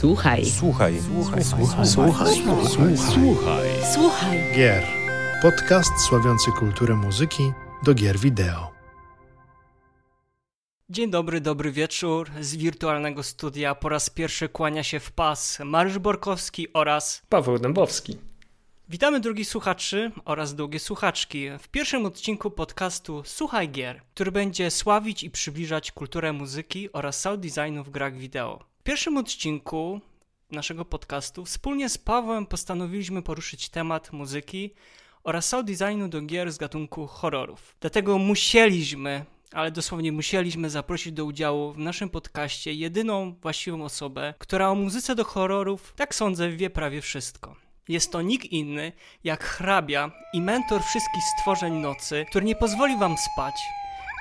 Słuchaj. Słuchaj. Słuchaj. Słuchaj. Słuchaj. Słuchaj. Słuchaj. Słuchaj. Gier. Podcast sławiący kulturę muzyki do gier wideo. Dzień dobry, dobry wieczór. Z wirtualnego studia po raz pierwszy kłania się w pas Mariusz Borkowski oraz Paweł Dębowski. Witamy drogich słuchaczy oraz drogie słuchaczki w pierwszym odcinku podcastu Słuchaj Gier, który będzie sławić i przybliżać kulturę muzyki oraz sound designu w grach wideo. Pierwszym odcinku naszego podcastu wspólnie z Pawłem postanowiliśmy poruszyć temat muzyki oraz sound designu do gier z gatunku horrorów. Dlatego musieliśmy, ale dosłownie musieliśmy zaprosić do udziału w naszym podcaście jedyną właściwą osobę, która o muzyce do horrorów, tak sądzę, wie prawie wszystko. Jest to nikt inny jak hrabia i mentor wszystkich stworzeń nocy, który nie pozwoli wam spać.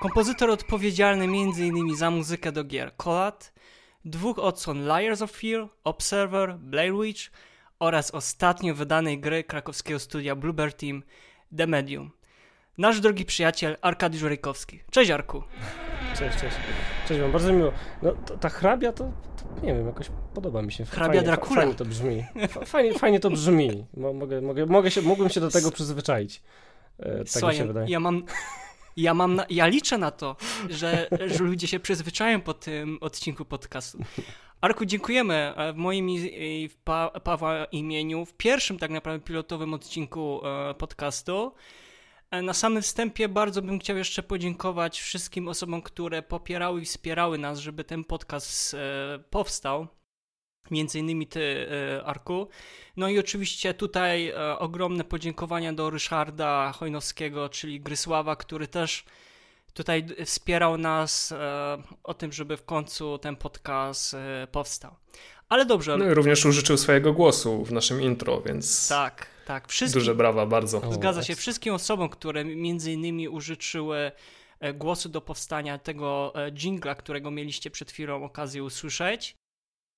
Kompozytor odpowiedzialny m.in. za muzykę do gier Colat, dwóch odsłon Liars of Fear, Observer, Blair Witch oraz ostatnio wydanej gry krakowskiego studia Bluebird Team The Medium. Nasz drogi przyjaciel Arkadiusz Rejkowski. Cześć Arku. Cześć, cześć. Cześć wam, bardzo miło. No, to, ta hrabia to, to, nie wiem, jakoś podoba mi się. Hrabia fajnie, Dracula. Fajnie to brzmi. Fa- Fajnie, fajnie to brzmi. Mo, mogę, mogę, mogę się, mógłbym się do tego przyzwyczaić. E, tak mi Słuchaj, się wydaje. ja mam... Ja, mam na, ja liczę na to, że, że ludzie się przyzwyczają po tym odcinku podcastu. Arku, dziękujemy e, w moim i w pa, Pawła imieniu, w pierwszym tak naprawdę pilotowym odcinku e, podcastu. E, Na samym wstępie bardzo bym chciał jeszcze podziękować wszystkim osobom, które popierały i wspierały nas, żeby ten podcast powstał. Między innymi ty, e, Arku. No i oczywiście tutaj e, ogromne podziękowania do Ryszarda Chojnowskiego, czyli Grysława, który też tutaj wspierał nas e, o tym, żeby w końcu ten podcast powstał. Ale dobrze, No i również użyczył swojego głosu w naszym intro, więc tak, tak. Wszystkim, duże brawa, bardzo. Zgadza się. Wszystkim osobom, które między innymi użyczyły głosu do powstania tego jingla, którego mieliście przed chwilą okazję usłyszeć.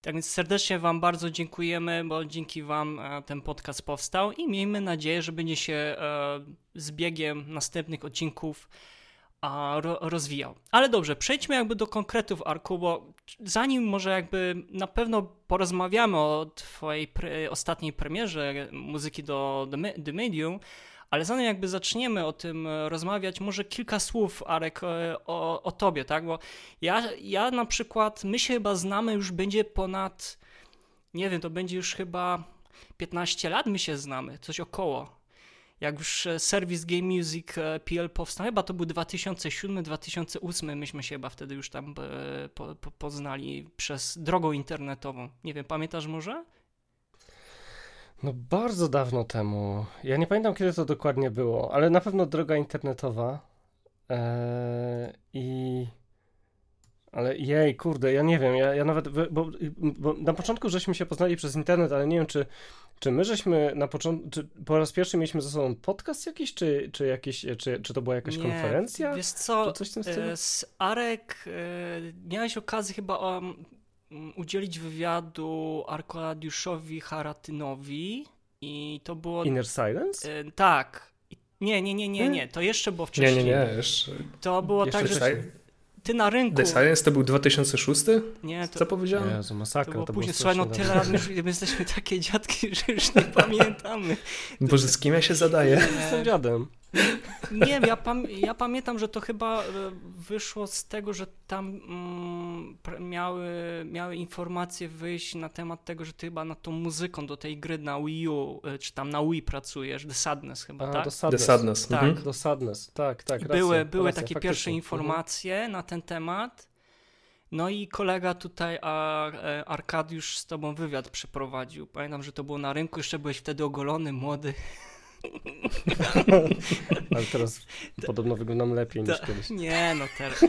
Tak więc serdecznie Wam bardzo dziękujemy, bo dzięki Wam e, ten podcast powstał i miejmy nadzieję, że będzie się e, z biegiem następnych odcinków rozwijał. Ale dobrze, przejdźmy jakby do konkretów, Arku, bo zanim może jakby na pewno porozmawiamy o Twojej pre, ostatniej premierze muzyki do The Medium, ale zanim jakby zaczniemy o tym e, rozmawiać, może kilka słów, Arek, e, o, o Tobie, tak? Bo ja, ja na przykład, my się chyba znamy już będzie ponad, nie wiem, to będzie już chyba 15 lat my się znamy, coś około jak już e, serwis Game Music PL powstał, chyba to był 2007-2008, myśmy się chyba wtedy już tam po, po, poznali przez drogą internetową. Nie wiem, pamiętasz może? No bardzo dawno temu. Ja nie pamiętam, kiedy to dokładnie było, ale na pewno droga internetowa. Eee, I... Ale jej, kurde, ja nie wiem, ja, ja nawet, bo, bo na początku żeśmy się poznali przez internet, ale nie wiem, czy, czy my żeśmy na początku, czy po raz pierwszy mieliśmy ze sobą podcast jakiś, czy, czy, jakieś, czy, czy to była jakaś Nie, konferencja? Wiesz co, coś e, z Arek e, miałeś okazję chyba um, udzielić wywiadu Arkadiuszowi Haratynowi i to było... Inner Silence? E, tak. Nie, nie, nie, nie, nie, to jeszcze było Nie, wcześniej. nie, nie, jeszcze, To było jeszcze tak, że ty na rynku... The Silence to był 2006? Nie, to, Co powiedziałem? Jezu, to masakra. było To później. Słuchaj, no tyle lat, już my jesteśmy takie dziadki, że już nie pamiętamy. Boże, z kim ja się zadaję? E, dziadem. Nie wiem, ja, pam ja pamiętam, że to chyba e, wyszło z tego, że tam mm, miały, miały informacje wyjść na temat tego, że ty chyba nad tą muzyką do tej gry na Wii U, e, czy tam na Wii pracujesz, The Sadness chyba, A, tak? do The Sadness. Sadness. Tak. Mhm. Do Sadness, tak, tak. Racja, były były racja, takie faktycznie. pierwsze Mhm. informacje na ten temat. No i kolega tutaj, a, e, Arkadiusz, z tobą wywiad przeprowadził. Pamiętam, że to było na rynku, jeszcze byłeś wtedy ogolony, młody. Ale teraz podobno wyglądam lepiej niż kiedyś. Nie, no teraz,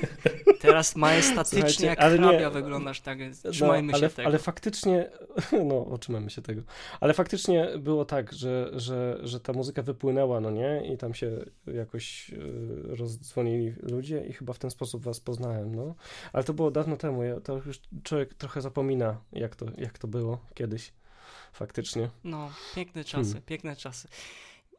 teraz majestatycznie Słuchajcie, jak ale nie- hrabia wyglądasz, tak więc trzymajmy no, ale, się tego. ale faktycznie, no, otrzymajmy się tego. Ale faktycznie było tak, że, że, że ta muzyka wypłynęła, no nie? I tam się jakoś y, rozdzwonili ludzie i chyba w ten sposób was poznałem, no. Ale to było dawno temu, ja, to już człowiek trochę zapomina, jak to, jak to było kiedyś. Faktycznie. No, piękne czasy, Hmm. piękne czasy.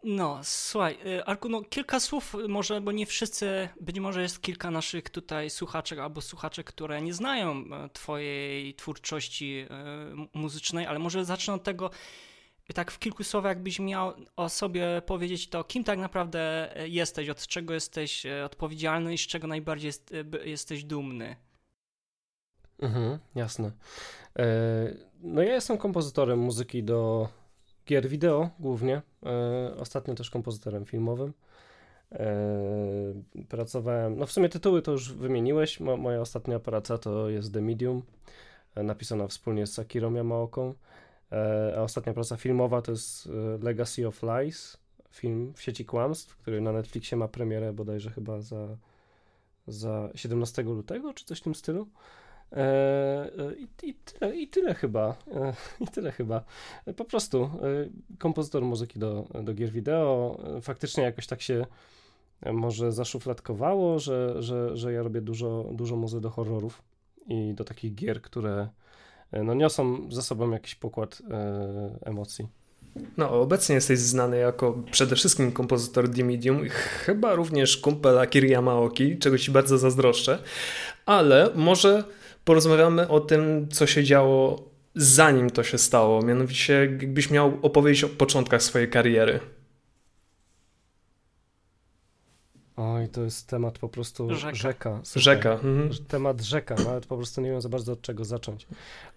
No, słuchaj, y, Arku, no kilka słów może, bo nie wszyscy, być może jest kilka naszych tutaj słuchaczek albo słuchaczek, które nie znają e, twojej twórczości e, muzycznej, ale może zacznę od tego, tak w kilku słowach, jakbyś miał o sobie powiedzieć to, kim tak naprawdę jesteś, od czego jesteś e, odpowiedzialny i z czego najbardziej jest, jesteś dumny. Mhm, jasne. No ja jestem kompozytorem muzyki do gier wideo głównie. E, ostatnio też kompozytorem filmowym. E, pracowałem, no w sumie tytuły to już wymieniłeś. Mo, moja ostatnia praca to jest The Medium, e, napisana wspólnie z Akirą Yamaoką. A ostatnia praca filmowa to jest Legacy of Lies, film w sieci kłamstw, który na Netflixie ma premierę bodajże chyba za, za 17 lutego, czy coś w tym stylu. E, e, I, i, tyle, I tyle chyba. E, I tyle chyba. Po prostu kompozytor muzyki do, do gier wideo. Faktycznie jakoś tak się może zaszufladkowało, że, że, że ja robię dużo, dużo muzy do horrorów i do takich gier, które no, niosą ze sobą jakiś pokład e, emocji. No, obecnie jesteś znany jako przede wszystkim kompozytor The Medium, chyba również kumpel Akiri Yamaoki, czego ci bardzo zazdroszczę, ale może porozmawiamy o tym, co się działo zanim to się stało. Mianowicie, jakbyś miał opowiedzieć o początkach swojej kariery. Oj, to jest temat po prostu rzeka. Rzeka. rzeka. Mhm. Temat rzeka, nawet po prostu nie wiem za bardzo od czego zacząć.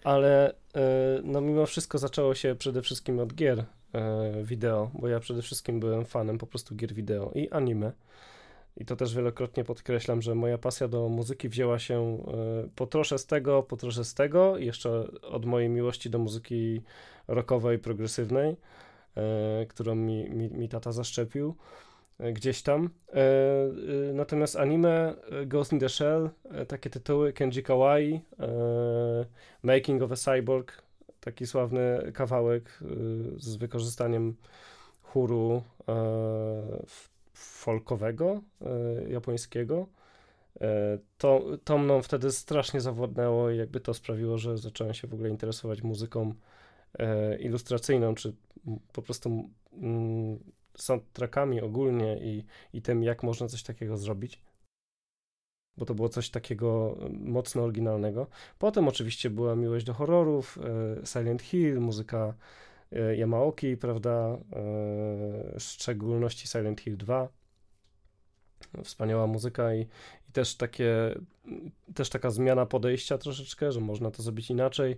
Ale e, no mimo wszystko zaczęło się przede wszystkim od gier e, wideo, bo ja przede wszystkim byłem fanem po prostu gier wideo i anime. I to też wielokrotnie podkreślam, że moja pasja do muzyki wzięła się e, po trosze z tego, po trosze z tego, jeszcze od mojej miłości do muzyki rockowej, progresywnej, e, którą mi, mi, mi tata zaszczepił e, gdzieś tam. Natomiast anime, Ghost in the Shell, takie tytuły, Kenji Kawaii, Making of a Cyborg, taki sławny kawałek z wykorzystaniem chóru w folkowego e, japońskiego. E, to, to mną wtedy strasznie zawładnęło i jakby to sprawiło, że zacząłem się w ogóle interesować muzyką e, ilustracyjną, czy po prostu mm, soundtrackami ogólnie i, i tym, jak można coś takiego zrobić. Bo to było coś takiego mocno oryginalnego. Potem oczywiście była miłość do horrorów, Silent Hill, muzyka Yamaoki, prawda, w szczególności Silent Hill 2 wspaniała muzyka i, i też takie, też taka zmiana podejścia troszeczkę, że można to zrobić inaczej.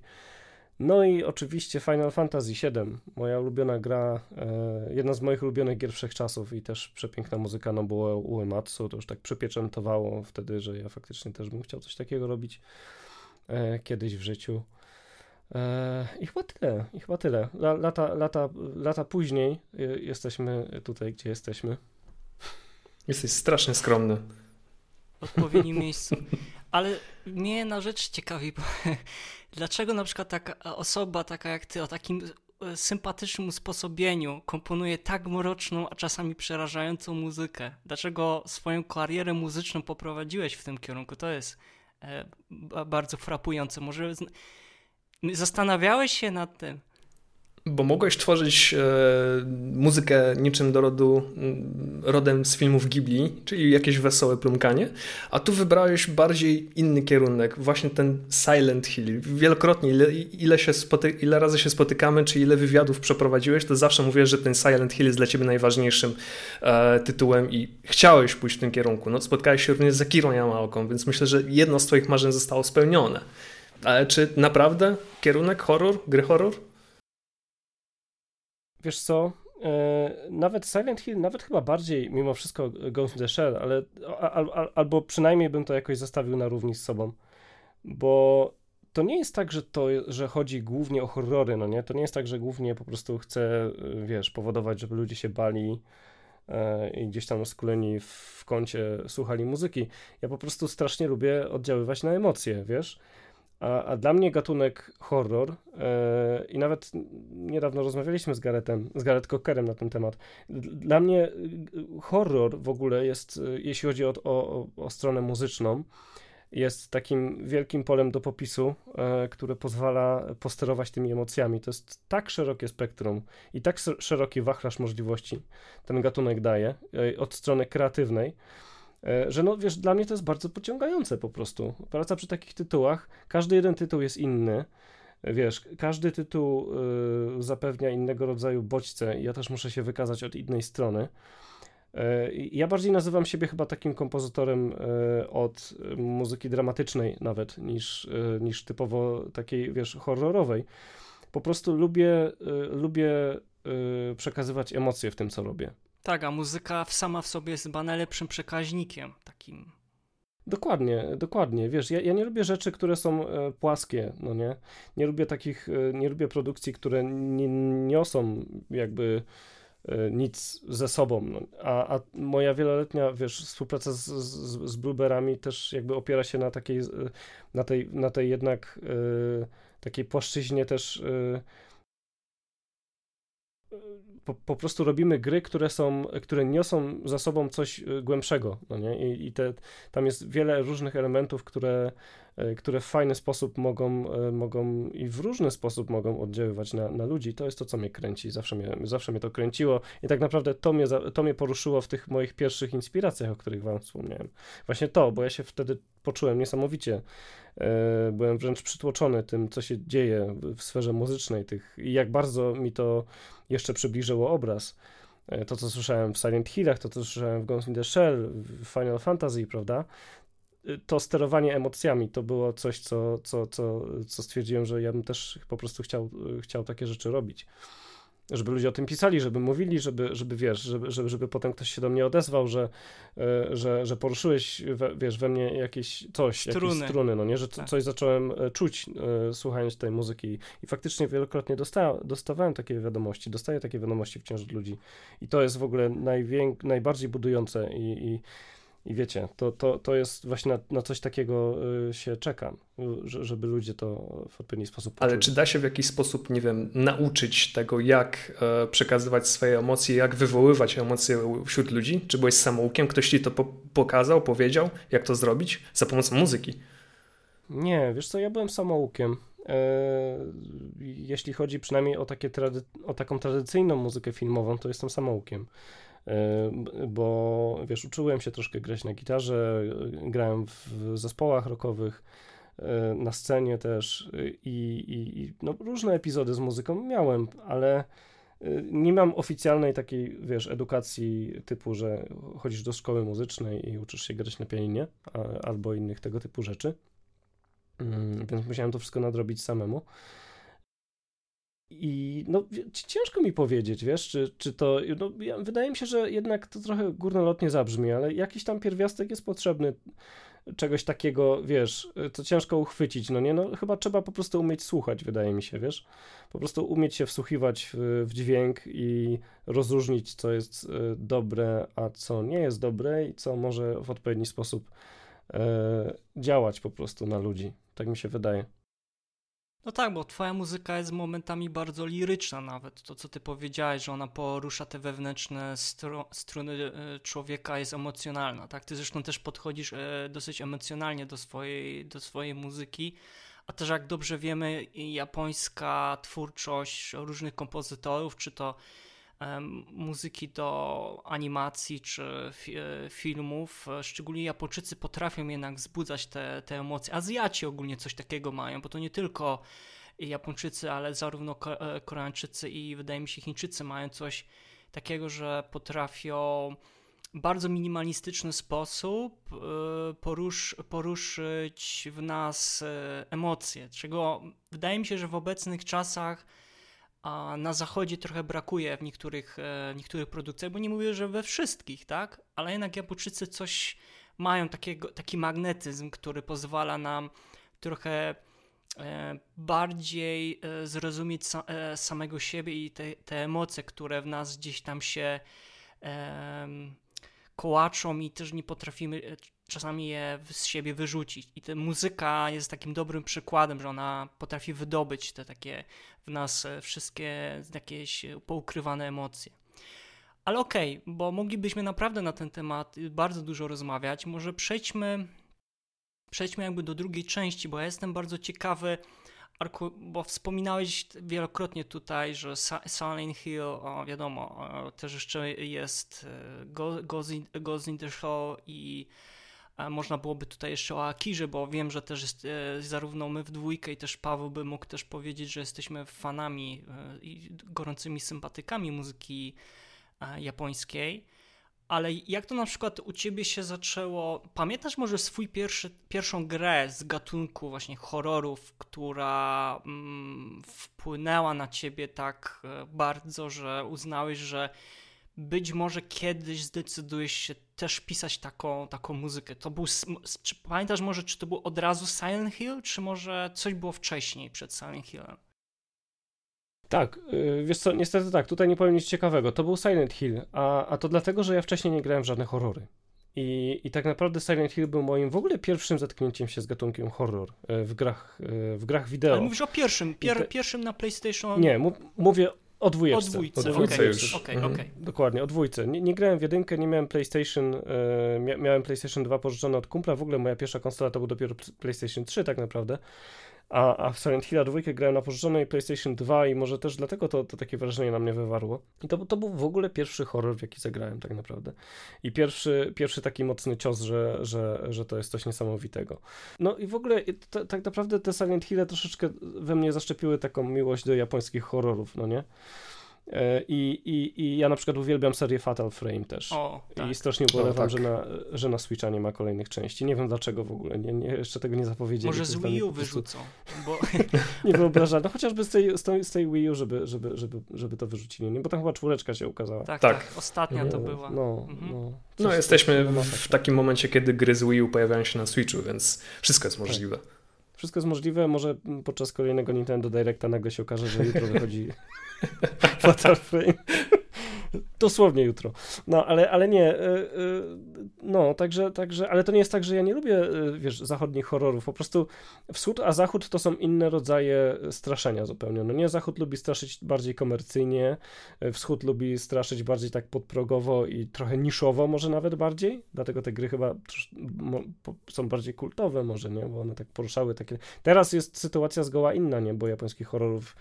No i oczywiście Final Fantasy VII, moja ulubiona gra, e, jedna z moich ulubionych gier wszechczasów i też przepiękna muzyka no było Uematsu, to już tak przypieczętowało wtedy, że ja faktycznie też bym chciał coś takiego robić e, kiedyś w życiu. E, I chyba tyle, i chyba tyle. Lata, lata, lata później e, jesteśmy tutaj, gdzie jesteśmy. Jesteś strasznie skromny. W odpowiednim miejscu. Ale mnie na rzecz ciekawi, bo dlaczego na przykład taka osoba, taka jak ty, o takim e, sympatycznym usposobieniu komponuje tak mroczną, a czasami przerażającą muzykę? Dlaczego swoją karierę muzyczną poprowadziłeś w tym kierunku? To jest bardzo frapujące. Może zastanawiałeś się nad tym? Bo mogłeś tworzyć e, muzykę niczym do rodu, rodem z filmów Ghibli, czyli jakieś wesołe plumkanie, a tu wybrałeś bardziej inny kierunek, właśnie ten Silent Hill. Wielokrotnie, ile, ile, się spoty, ile razy się spotykamy, czy ile wywiadów przeprowadziłeś, to zawsze mówisz, że ten Silent Hill jest dla ciebie najważniejszym e, tytułem i chciałeś pójść w tym kierunku. No, spotkałeś się również z Akirą Yamaoką, więc myślę, że jedno z twoich marzeń zostało spełnione. Ale czy naprawdę kierunek horror, gry horror? wiesz co, e, nawet Silent Hill, nawet chyba bardziej mimo wszystko Ghost in the Shell, ale al, al, albo przynajmniej bym to jakoś zostawił na równi z sobą, bo to nie jest tak, że to, że chodzi głównie o horrory, no nie? To nie jest tak, że głównie po prostu chcę, wiesz, powodować, żeby ludzie się bali e, i gdzieś tam skuleni w kącie słuchali muzyki. Ja po prostu strasznie lubię oddziaływać na emocje, wiesz? A, a dla mnie gatunek horror yy, i nawet niedawno rozmawialiśmy z Garetem, z Gareth Cockerem na ten temat. Dla mnie e, horror w ogóle jest, e, jeśli chodzi o, o, o stronę muzyczną, jest takim wielkim polem do popisu, e, które pozwala posterować tymi emocjami. To jest tak szerokie spektrum i tak szeroki wachlarz możliwości ten gatunek daje e, od strony kreatywnej, e, że no wiesz, dla mnie to jest bardzo pociągające po prostu. Praca przy takich tytułach, każdy jeden tytuł jest inny. Wiesz, każdy tytuł y, zapewnia innego rodzaju bodźce ja też muszę się wykazać od innej strony. E, ja bardziej nazywam siebie chyba takim kompozytorem e, od muzyki dramatycznej nawet niż, e, niż typowo takiej, wiesz, horrorowej. Po prostu lubię, lubię przekazywać emocje w tym, co robię. Tak, a muzyka sama w sobie jest chyba najlepszym przekaźnikiem takim. Dokładnie, dokładnie. Wiesz, ja, ja nie lubię rzeczy, które są płaskie, no nie? Nie lubię takich, nie lubię produkcji, które nie niosą jakby E, nic ze sobą. No. A, a moja wieloletnia, wiesz, współpraca z, z, z Blueberami też jakby opiera się na takiej, na tej, na tej jednak takiej płaszczyźnie też po, po, prostu robimy gry, które są, które niosą za sobą coś głębszego, no nie? I, i te, tam jest wiele różnych elementów, które E, które w fajny sposób mogą, e, mogą i w różny sposób mogą oddziaływać na, na ludzi. To jest to, co mnie kręci. Zawsze mnie, zawsze mnie to kręciło i tak naprawdę to mnie, to mnie poruszyło w tych moich pierwszych inspiracjach, o których wam wspomniałem. Właśnie to, bo ja się wtedy poczułem niesamowicie. E, byłem wręcz przytłoczony tym, co się dzieje w sferze muzycznej tych, i jak bardzo mi to jeszcze przybliżyło obraz to, co słyszałem w Silent Hillach, to, co słyszałem w Ghost in the Shell, w Final Fantasy, prawda? to sterowanie emocjami to było coś, co, co, co, co stwierdziłem, że ja bym też po prostu chciał, chciał takie rzeczy robić. Żeby ludzie o tym pisali, żeby mówili, żeby, żeby wiesz, żeby, żeby, żeby potem ktoś się do mnie odezwał, że, e, że, że poruszyłeś, we, wiesz, we mnie jakieś coś, struny. jakieś struny, no nie, że tak. coś zacząłem e, czuć e, słuchając tej muzyki i faktycznie wielokrotnie dosta, dostawałem takie wiadomości, dostaję takie wiadomości wciąż od ludzi i to jest w ogóle najbardziej budujące i, i i wiecie, to, to, to jest właśnie na, na coś takiego y, się czeka, y, żeby ludzie to w odpowiedni sposób poczuli. Ale czy da się w jakiś sposób, nie wiem, nauczyć tego, jak e, przekazywać swoje emocje, jak wywoływać emocje wśród ludzi? Czy byłeś samoukiem? Ktoś ci to po pokazał, powiedział, jak to zrobić za pomocą muzyki? Nie, wiesz co, ja byłem samoukiem. E, jeśli chodzi przynajmniej o, takie o taką tradycyjną muzykę filmową, to jestem samoukiem. E, bo wiesz, uczyłem się troszkę grać na gitarze, grałem w zespołach rockowych, e, na scenie też i, i, i no, różne epizody z muzyką miałem, ale nie mam oficjalnej takiej, wiesz, edukacji typu, że chodzisz do szkoły muzycznej i uczysz się grać na pianinie albo innych tego typu rzeczy. Mm, więc musiałem to wszystko nadrobić samemu. I no, ciężko mi powiedzieć, wiesz, czy, czy to. No, wydaje mi się, że jednak to trochę górnolotnie zabrzmi, ale jakiś tam pierwiastek jest potrzebny czegoś takiego, wiesz, co ciężko uchwycić, no nie? No, chyba trzeba po prostu umieć słuchać, wydaje mi się, wiesz? Po prostu umieć się wsłuchiwać w, w dźwięk i rozróżnić, co jest e, dobre, a co nie jest dobre i co może w odpowiedni sposób e, działać po prostu na ludzi. Tak mi się wydaje. No tak, bo twoja muzyka jest momentami bardzo liryczna nawet. To, co ty powiedziałeś, że ona porusza te wewnętrzne stru struny e, człowieka, jest emocjonalna, tak? Ty zresztą też podchodzisz e, dosyć emocjonalnie do swojej, do swojej muzyki, a też jak dobrze wiemy, japońska twórczość różnych kompozytorów, czy to muzyki do animacji czy e, filmów. E, szczególnie Japończycy potrafią jednak wzbudzać te, te emocje. Azjaci ogólnie coś takiego mają, bo to nie tylko Japończycy, ale zarówno e, Koreańczycy i wydaje mi się Chińczycy mają coś takiego, że potrafią bardzo minimalistyczny sposób porusz, poruszyć w nas emocje, czego wydaje mi się, że w obecnych czasach a na zachodzie trochę brakuje w niektórych, e, niektórych produkcjach, bo nie mówię, że we wszystkich, tak? Ale jednak Japończycy coś mają takiego, taki magnetyzm, który pozwala nam trochę e, bardziej e, zrozumieć samego siebie i te, te emocje, które w nas gdzieś tam się kołaczą i też nie potrafimy czasami je z siebie wyrzucić. I ta muzyka jest takim dobrym przykładem, że ona potrafi wydobyć te takie w nas e, wszystkie jakieś poukrywane emocje. Ale okej, okay, bo moglibyśmy naprawdę na ten temat bardzo dużo rozmawiać. Może przejdźmy przejdźmy jakby do drugiej części, bo ja jestem bardzo ciekawy, bo wspominałeś wielokrotnie tutaj, że Silent Hill, o, wiadomo, też jeszcze jest e, Ghost in the Show i można byłoby tutaj jeszcze o Akirze, bo wiem, że też jest, e, zarówno my w dwójkę i też Paweł by mógł też powiedzieć, że jesteśmy fanami e, i gorącymi sympatykami muzyki japońskiej. Ale jak to na przykład u ciebie się zaczęło? Pamiętasz może swój pierwszy, pierwszą grę z gatunku właśnie horrorów, która mm, wpłynęła na ciebie tak e, bardzo, że uznałeś, że być może kiedyś zdecydujesz się też pisać taką, taką muzykę. To był, czy pamiętasz może, czy to był od razu Silent Hill, czy może coś było wcześniej przed Silent Hillem? Tak, yy, wiesz co, niestety tak, tutaj nie powiem nic ciekawego. To był Silent Hill, a, a to dlatego, że ja wcześniej nie grałem w żadne horrory. I, I tak naprawdę Silent Hill był moim w ogóle pierwszym zetknięciem się z gatunkiem horror yy, w grach, yy, w grach wideo. Ale mówisz o pierwszym, pier, te... pierwszym na PlayStation? Nie, mówię o dwójce. O dwójce, o dwójce okay. już. Okay, mhm. okay. Dokładnie, o dwójce. Nie, nie, grałem w jedynkę, nie miałem PlayStation, yy, miałem PlayStation 2 pożyczone od kumpla, w ogóle moja pierwsza konsola to był dopiero PlayStation 3 tak naprawdę. A, a w Silent Hill 2 grałem na pożyczonej PlayStation 2 i może też dlatego to, to takie wrażenie na mnie wywarło. I to, to był w ogóle pierwszy horror, w jaki zagrałem tak naprawdę. I pierwszy, pierwszy taki mocny cios, że, że, że to jest coś niesamowitego. No i w ogóle to, tak naprawdę te Silent Hill troszeczkę we mnie zaszczepiły taką miłość do japońskich horrorów, no nie? E, I, i, I ja na przykład uwielbiam serię Fatal Frame też. O, tak. I strasznie ubolewam, tak. że, na, że na Switcha nie ma kolejnych części. Nie wiem dlaczego w ogóle. Nie, nie, jeszcze tego nie zapowiedzieli. Może z Wii U wyrzucą. Bo... nie wyobrażam. No chociażby z tej, z tej, z tej Wii U, żeby, żeby, żeby, żeby to wyrzucili. Nie? Bo tam chyba czwóreczka się ukazała. Tak, tak. tak. Ostatnia to była. No, mhm. no, no jesteśmy w takim momencie, kiedy gry z Wii U pojawiają się na Switchu, więc wszystko jest możliwe. Tak. Wszystko jest możliwe. Może podczas kolejnego Nintendo Directa nagle się okaże, że jutro wychodzi Fatal Frame. Dosłownie jutro. No, ale, ale nie. E, e, no, także, także, ale to nie jest tak, że ja nie lubię, e, wiesz, zachodnich horrorów. Po prostu wschód, a zachód to są inne rodzaje straszenia zupełnie. No nie, zachód lubi straszyć bardziej komercyjnie, wschód lubi straszyć bardziej tak podprogowo i trochę niszowo może nawet bardziej. Dlatego te gry chyba są bardziej kultowe może, nie? Bo one tak poruszały takie... Teraz jest sytuacja zgoła inna, nie? Bo japońskich horrorów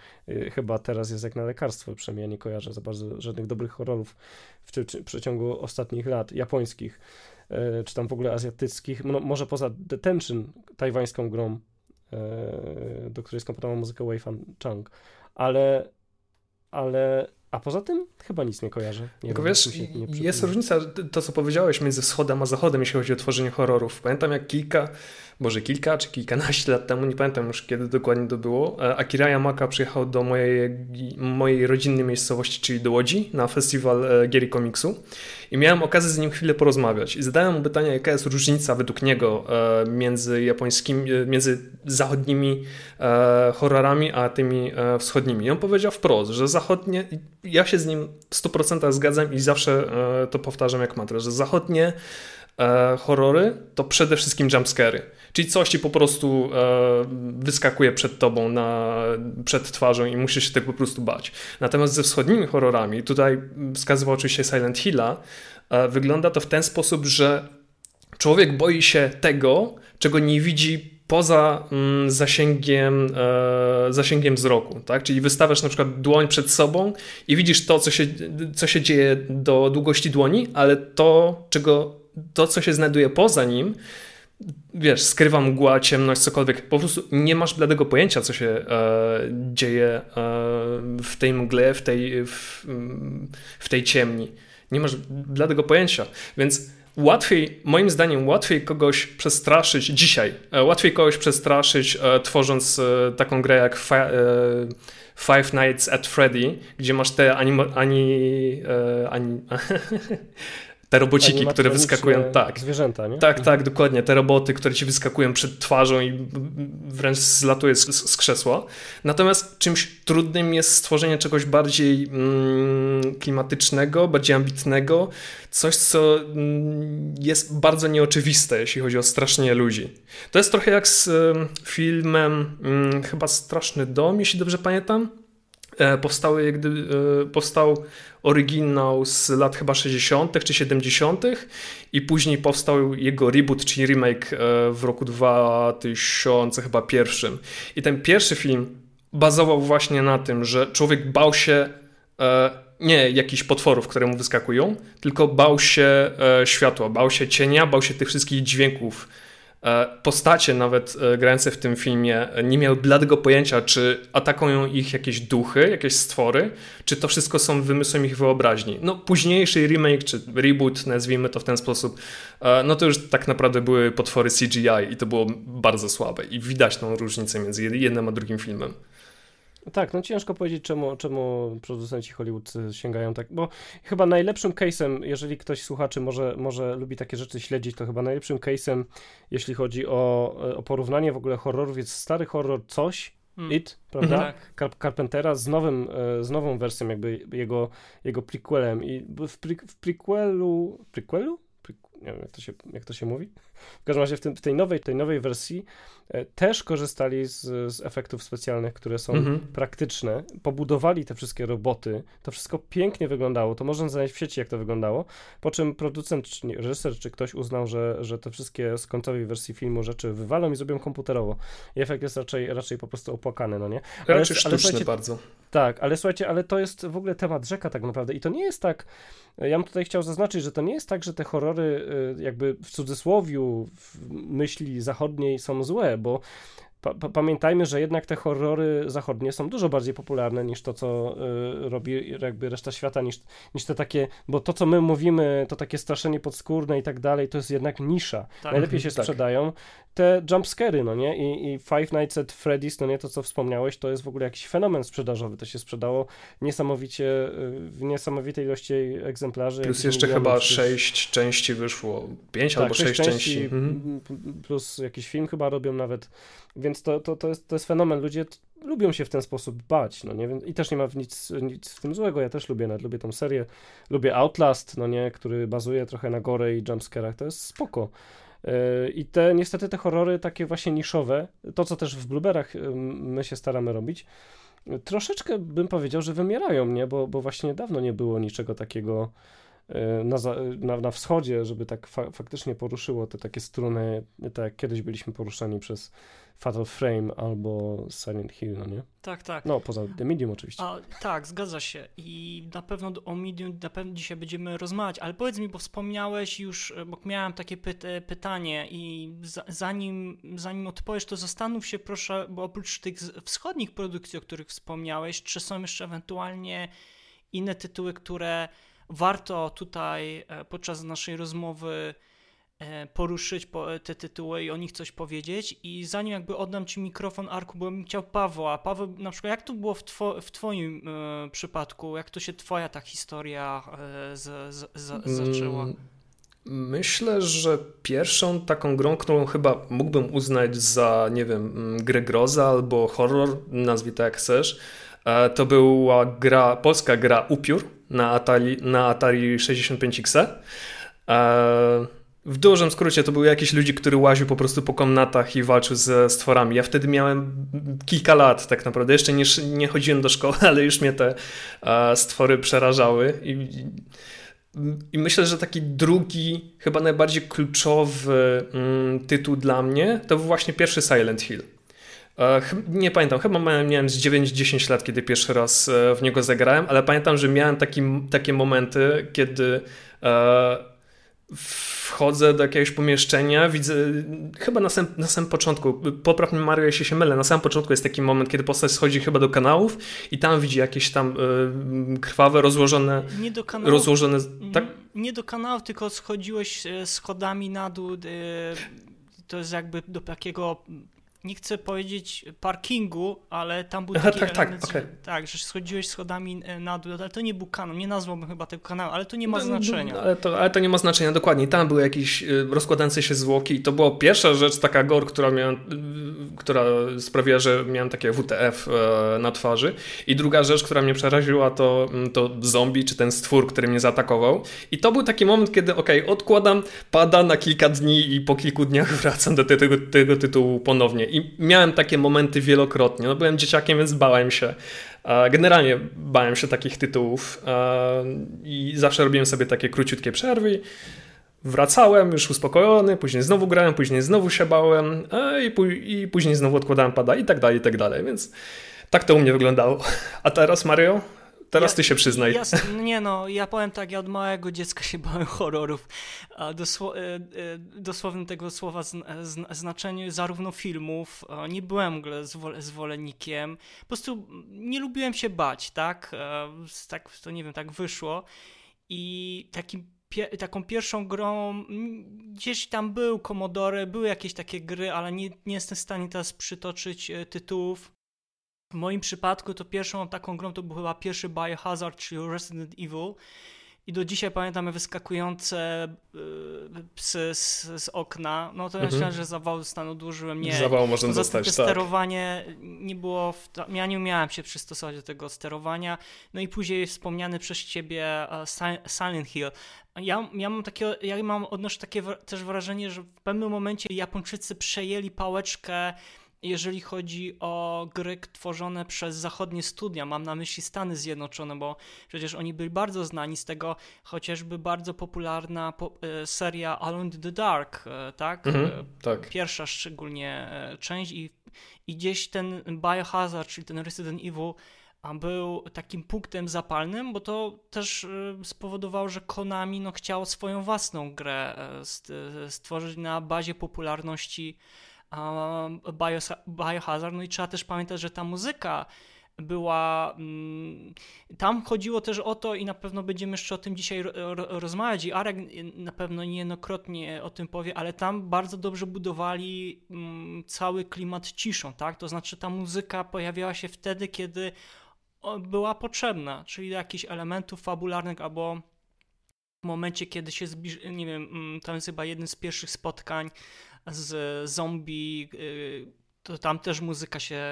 chyba teraz jest jak na lekarstwo, przynajmniej ja nie kojarzę za bardzo żadnych dobrych horrorów w, w przeciągu ostatnich lat, japońskich, e, czy tam w ogóle azjatyckich, no, może poza Detention, tajwańską grą, e, do której skomponowała muzykę Wei Fan Chang, ale, ale a poza tym chyba nic nie kojarzę. Nie wiesz, jest różnica, to co powiedziałeś, między wschodem a zachodem, jeśli chodzi o tworzenie horrorów. Pamiętam jak kilka, może kilka czy kilkanaście lat temu, nie pamiętam już kiedy dokładnie to było, e, Akira Yamaka przyjechał do mojej, mojej rodzinnej miejscowości, czyli do Łodzi, na festiwal e, gier i komiksu i miałem okazję z nim chwilę porozmawiać i zadałem mu pytanie, jaka jest różnica według niego e, między japońskimi, między zachodnimi horrorami, a tymi wschodnimi. I on powiedział wprost, że zachodnie, ja się z nim w 100% zgadzam i zawsze to powtarzam jak mantrę, że zachodnie horrory to przede wszystkim jumpscary. Czyli coś ci po prostu e, wyskakuje przed tobą, na, przed twarzą i musisz się tego po prostu bać. Natomiast ze wschodnimi horrorami, tutaj wskazywał oczywiście Silent Hilla, e, wygląda to w ten sposób, że człowiek boi się tego, czego nie widzi poza mm, zasięgiem, e, zasięgiem wzroku, tak? Czyli wystawiasz na przykład dłoń przed sobą i widzisz to, co się, co się dzieje do długości dłoni, ale to, czego, to, co się znajduje poza nim, wiesz, skrywa mgła, ciemność, cokolwiek. Po prostu nie masz bladego pojęcia, co się e, dzieje e, w tej mgle, w tej, w, w tej ciemni. Nie masz bladego pojęcia, więc łatwiej, moim zdaniem, łatwiej kogoś przestraszyć dzisiaj, e, łatwiej kogoś przestraszyć e, tworząc e, taką grę jak Fi Five Nights at Freddy, gdzie masz te animo, ani, ani te robociki, które wyskakują, tak. Zwierzęta, nie? Tak, tak, dokładnie. Te roboty, które ci wyskakują przed twarzą i wręcz zlatuje z, z krzesła. Natomiast czymś trudnym jest stworzenie czegoś bardziej mm, klimatycznego, bardziej ambitnego, coś, co mm, jest bardzo nieoczywiste, jeśli chodzi o strasznie ludzi. To jest trochę jak z y, filmem y, chyba Straszny Dom, jeśli dobrze pamiętam powstały, jak gdy, e, powstał oryginał z lat chyba 60. czy 70. i później powstał jego reboot, czyli remake e, w roku 2000 chyba pierwszym. I ten pierwszy film bazował właśnie na tym, że człowiek bał się nie jakichś potworów, które mu wyskakują, tylko bał się światła, bał się cienia, bał się tych wszystkich dźwięków E, postacie nawet e, grające w tym filmie nie miały bladego pojęcia, czy atakują ich jakieś duchy, jakieś stwory, czy to wszystko są wymysłem ich wyobraźni. No późniejszy remake, czy reboot, nazwijmy to w ten sposób, e, no to już tak naprawdę były potwory CGI i to było bardzo słabe i widać tą różnicę między jednym a drugim filmem. Tak, no ciężko powiedzieć, czemu, czemu producenci Hollywood sięgają tak, bo chyba najlepszym case'em, jeżeli ktoś słuchaczy może, może lubi takie rzeczy śledzić, to chyba najlepszym case'em, jeśli chodzi o, o porównanie w ogóle horrorów, jest stary horror Coś, hmm. It, prawda? Tak. Carpentera z, nowym, e, z nową wersją jakby jego, jego prequelem i w, pre, w prequelu, prequelu? nie wiem jak to się, jak to się mówi. W każdym razie w, tym, w tej, nowej, tej nowej wersji e, też korzystali z, z efektów specjalnych, które są mhm. praktyczne. Pobudowali te wszystkie roboty. To wszystko pięknie wyglądało. To można znaleźć w sieci, jak to wyglądało. Po czym producent, czy nie, reżyser, czy ktoś uznał, że, że te wszystkie z końcowej wersji filmu rzeczy wywalą i zrobią komputerowo. I efekt jest raczej, raczej po prostu opłakany, no nie? Ale, raczej sztuczny ale, bardzo. Tak, ale słuchajcie, ale to jest w ogóle temat rzeka tak naprawdę. I to nie jest tak, ja bym tutaj chciał zaznaczyć, że to nie jest tak, że te horrory y, jakby w cudzysłowiu w myśli zachodniej są złe, bo Pa, pa, pamiętajmy, że jednak te horrory zachodnie są dużo bardziej popularne niż to, co y, robi jakby reszta świata, niż, niż te takie, bo to, co my mówimy, to takie straszenie podskórne i tak dalej, to jest jednak nisza. Tak. Najlepiej się tak. sprzedają te jumpscary, no nie? I, I Five Nights at Freddy's, no nie? To, co wspomniałeś, to jest w ogóle jakiś fenomen sprzedażowy. To się sprzedało niesamowicie, w niesamowitej ilości egzemplarzy. Plus jeszcze chyba sześć części wyszło, pięć tak, albo sześć części. części mhm. Plus jakiś film chyba robią nawet więc to, to, to, jest, to jest fenomen. Ludzie lubią się w ten sposób bać, no nie? I też nie ma nic, nic w tym złego. Ja też lubię, nawet lubię tą serię. Lubię Outlast, no nie? Który bazuje trochę na gore i jumpscarach. To jest spoko. Yy, I te, niestety te horrory takie właśnie niszowe, to co też w Blueberach yy, my się staramy robić, troszeczkę bym powiedział, że wymierają, nie? Bo, bo właśnie dawno nie było niczego takiego yy, na, na, na wschodzie, żeby tak fa faktycznie poruszyło te takie struny, tak jak kiedyś byliśmy poruszani przez Fatal Frame albo Silent Hill, no nie? Tak, tak. No, poza The Medium oczywiście. A, tak, zgadza się. I na pewno o Medium na pewno dzisiaj będziemy rozmawiać, ale powiedz mi, bo wspomniałeś już, bo miałem takie py pytanie i za, zanim, zanim odpowiesz, to zastanów się proszę, bo oprócz tych wschodnich produkcji, o których wspomniałeś, czy są jeszcze ewentualnie inne tytuły, które warto tutaj e, podczas naszej rozmowy E, poruszyć te tytuły i o nich coś powiedzieć i zanim jakby oddam Ci mikrofon Arku, bo bym chciał Pawła, Paweł na przykład jak to było w, two, w Twoim e, przypadku, jak to się Twoja ta historia e, z, z, z, zaczęła? Mm, myślę, że pierwszą taką grą, którą chyba mógłbym uznać za, nie wiem, mm, grę groza albo horror, nazwij to jak chcesz, e, to była gra, polska gra Upiór na Atari, na Atari 65X. E, w dużym skrócie to był jakiś ludzi, który łaził po prostu po komnatach i walczył ze stworami. Ja wtedy miałem kilka lat tak naprawdę. Jeszcze nie, nie chodziłem do szkoły, ale już mnie te e, stwory przerażały. I, I, myślę, że taki drugi, chyba najbardziej kluczowy mm, tytuł dla mnie to był właśnie pierwszy Silent Hill. E, nie pamiętam, chyba miałem z 9-10 lat, kiedy pierwszy raz e, w niego zagrałem, ale pamiętam, że miałem taki, takie momenty, kiedy wchodzę do jakiegoś pomieszczenia, widzę, chyba na samym, na samym początku, popraw mnie Mario, jeśli się mylę, na samym początku jest taki moment, kiedy postać schodzi chyba do kanałów i tam widzi jakieś tam y, krwawe, rozłożone... Nie do kanałów, rozłożone, tak? nie do kanałów, tylko schodziłeś e, schodami na dół, y, to jest jakby do takiego nie chcę powiedzieć parkingu, ale tam był taki tak, tak, okay. tak, że schodziłeś schodami e, na dół, ale to nie był kanał, nie nazwałbym chyba tego kanału, ale to nie ma no, no, znaczenia. No, ale, to, ale to nie ma znaczenia, dokładnie. Tam były jakieś e, rozkładające się zwłoki i to była pierwsza rzecz, taka gor, która, miała, która sprawiła, że miałem takie WTF e, na twarzy i druga rzecz, która mnie przeraziła, to, mm, to zombie, czy ten stwór, który mnie zaatakował i to był taki moment, kiedy ok, odkładam, pada na kilka dni i po kilku dniach wracam do tego, tego tytułu ponownie I miałem takie momenty wielokrotnie. No, byłem dzieciakiem, więc bałem się. Generalnie bałem się takich tytułów i zawsze robiłem sobie takie króciutkie przerwy. Wracałem już uspokojony, później znowu grałem, później znowu się bałem i, i później znowu odkładałem pada i tak dalej, i tak dalej. Więc tak to u mnie wyglądało. A teraz, Mario? Teraz ja, ty się przyznaj. Ja, nie no, ja powiem tak, ja od małego dziecka się bałem horrorów. Dosło, e, e, dosłownym tego słowa znaczeniu zarówno filmów, nie byłem w ogóle zwolennikiem. Po prostu nie lubiłem się bać, tak? Tak to nie wiem, tak wyszło. I takim taką pierwszą grą, gdzieś tam był Commodore, były jakieś takie gry, ale nie, nie jestem w stanie teraz przytoczyć e, tytułów. W moim przypadku to pierwszą taką grą to był chyba pierwszy Biohazard, czyli Resident Evil. I do dzisiaj pamiętam wyskakujące yy, psy z, z, okna. No to ja myślałem, że zawału stanu dłużyłem. Nie. Zawał można dostać, tak. sterowanie nie było... W, ja nie umiałem się przystosować do tego sterowania. No i później wspomniany przez ciebie Silent Hill. Ja, ja mam takie, ja mam odnoszę takie też wrażenie, że w pewnym momencie Japończycy przejęli pałeczkę jeżeli chodzi o gry tworzone przez zachodnie studia, mam na myśli Stany Zjednoczone, bo przecież oni byli bardzo znani z tego, chociażby bardzo popularna po, e, seria Alone in the Dark, e, tak? Mhm, e, tak. Pierwsza szczególnie część i, i gdzieś ten Biohazard, czyli ten Resident Evil był takim punktem zapalnym, bo to też spowodowało, że Konami no, chciało swoją własną grę stworzyć na bazie popularności Biohazard. No i trzeba też pamiętać, że ta muzyka była. Mm, tam chodziło też o to, i na pewno będziemy jeszcze o tym dzisiaj rozmawiać, i Arek na pewno niejednokrotnie o tym powie, ale tam bardzo dobrze budowali mm, cały klimat ciszą, tak? To znaczy ta muzyka pojawiała się wtedy, kiedy była potrzebna, czyli jakichś elementów fabularnych albo w momencie, kiedy się zbliży, nie wiem, mm, to jest chyba jednym z pierwszych spotkań z zombie, y, to tam też muzyka się,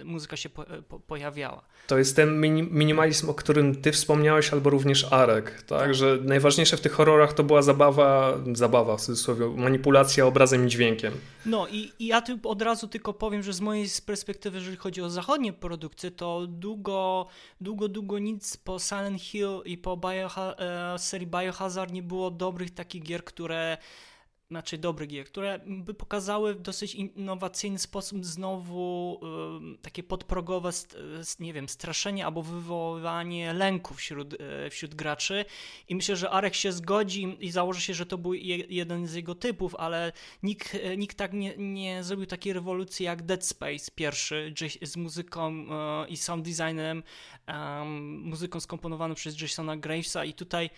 y, muzyka się po, po, pojawiała. To jest ten minimalizm, o którym ty wspomniałeś, albo również Arek, tak? Że najważniejsze w tych horrorach to była zabawa, zabawa w cudzysłowie, manipulacja obrazem i dźwiękiem. No i, i ja tu od razu tylko powiem, że z mojej perspektywy, jeżeli chodzi o zachodnie produkcje, to długo, długo, długo nic po Silent Hill i po Bioha e, serii Biohazard nie było dobrych takich gier, które znaczy dobry gier, które by pokazały w dosyć innowacyjny sposób znowu y, takie podprogowe, nie wiem, straszenie albo wywoływanie lęku wśród, y, wśród graczy. I myślę, że Arek się zgodzi i założy się, że to był je, jeden z jego typów, ale nikt, nikt tak nie, nie zrobił takiej rewolucji jak Dead Space pierwszy z muzyką y, i sound designem, muzyką skomponowaną przez Jasona Gravesa i tutaj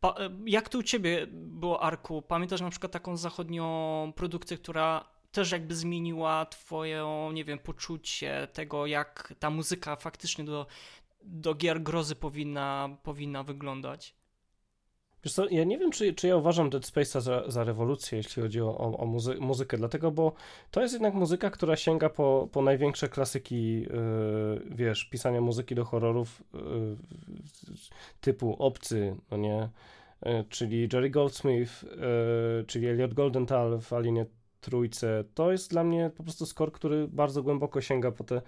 pa, e, jak to u ciebie było, Arku? Pamiętasz na przykład taką zachodnią produkcję, która też jakby zmieniła twoje, nie wiem, poczucie tego, jak ta muzyka faktycznie do, do gier grozy powinna, powinna wyglądać? Wiesz co, ja nie wiem, czy, czy ja uważam Dead Space'a za, za rewolucję, jeśli chodzi o, o, muzy muzykę, dlatego, bo to jest jednak muzyka, która sięga po, po największe klasyki, yy, wiesz, pisania muzyki do horrorów yy, typu Obcy, no nie, yy, czyli Jerry Goldsmith, yy, czyli Elliot Goldenthal w Alienie Trójce. To jest dla mnie po prostu skor, który bardzo głęboko sięga po te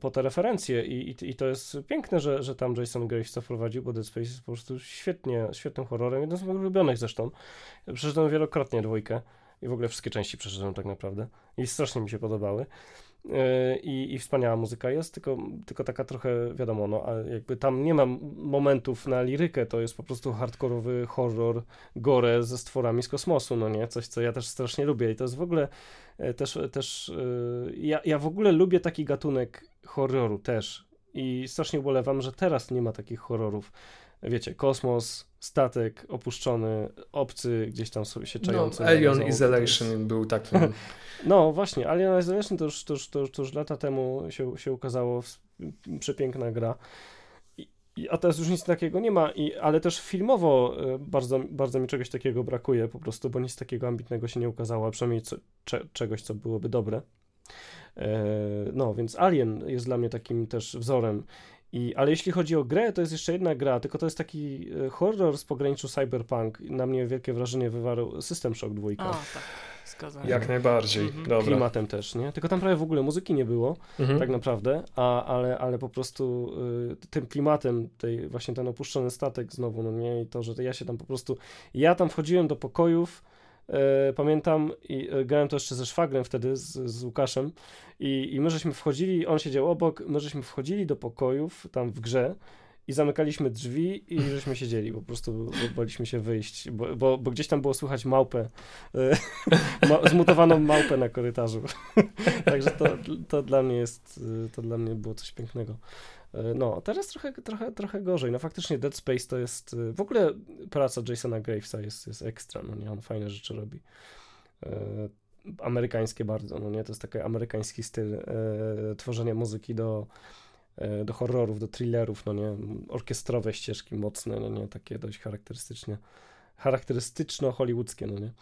po te referencje i, i, i, to jest piękne, że, że tam Jason Graves to wprowadził, bo Dead Space jest po prostu świetnie, świetnym horrorem, jeden z moich ulubionych zresztą. Przeszedłem wielokrotnie dwójkę i w ogóle wszystkie części przeszedłem tak naprawdę i strasznie mi się podobały. E, I, I wspaniała muzyka jest, tylko, tylko taka trochę, wiadomo, no, a jakby tam nie mam momentów na lirykę, to jest po prostu hardkorowy horror, gore ze stworami z kosmosu, no nie? Coś, co ja też strasznie lubię i to jest w ogóle e, też, też e, ja, ja w ogóle lubię taki gatunek horroru też i strasznie ubolewam, że teraz nie ma takich horrorów. Wiecie, kosmos, statek opuszczony, obcy gdzieś tam sobie się czający. No, Alien Isolation jest... był takim. no właśnie, Alien Isolation to już, to już, to już, to już lata temu się, się ukazało, przepiękna gra. I, a teraz już nic takiego nie ma, i, ale też filmowo e, bardzo, bardzo mi czegoś takiego brakuje po prostu, bo nic takiego ambitnego się nie ukazało, a przynajmniej co, cze, czegoś, co byłoby dobre. E, no, więc Alien jest dla mnie takim też wzorem. I, ale jeśli chodzi o grę, to jest jeszcze jedna gra, tylko to jest taki e, horror z pograniczu cyberpunk. Na mnie wielkie wrażenie wywarł System Shock 2. A, tak. zgadzam Jak najbardziej, mhm. Dobra. Klimatem też, nie? Tylko tam prawie w ogóle muzyki nie było, mhm. tak naprawdę, a, ale, ale po prostu y, tym klimatem, tej, właśnie ten opuszczony statek znowu, no nie? I to, że ja się tam po prostu, ja tam wchodziłem do pokojów, y, pamiętam i y, grałem to jeszcze ze szwagrem wtedy, z, z Łukaszem i, i my żeśmy wchodzili, on siedział obok, my żeśmy wchodzili do pokojów tam w grze i zamykaliśmy drzwi i żeśmy siedzieli, po prostu baliśmy się wyjść, bo, bo, bo gdzieś tam było słychać małpę, e, zmutowaną małpę na korytarzu. Także to, to dla mnie jest, to dla mnie było coś pięknego. E, no, teraz trochę, trochę, trochę gorzej. No faktycznie Dead Space to jest, w ogóle praca Jasona Gravesa jest, jest ekstra, no nie, on fajne rzeczy robi. E, amerykańskie bardzo, no nie, to jest taki amerykański styl tworzenia muzyki do E, do horrorów, do thrillerów, no nie, orkiestrowe ścieżki mocne, no nie, takie dość charakterystycznie, charakterystyczno-hollywoodzkie, no nie.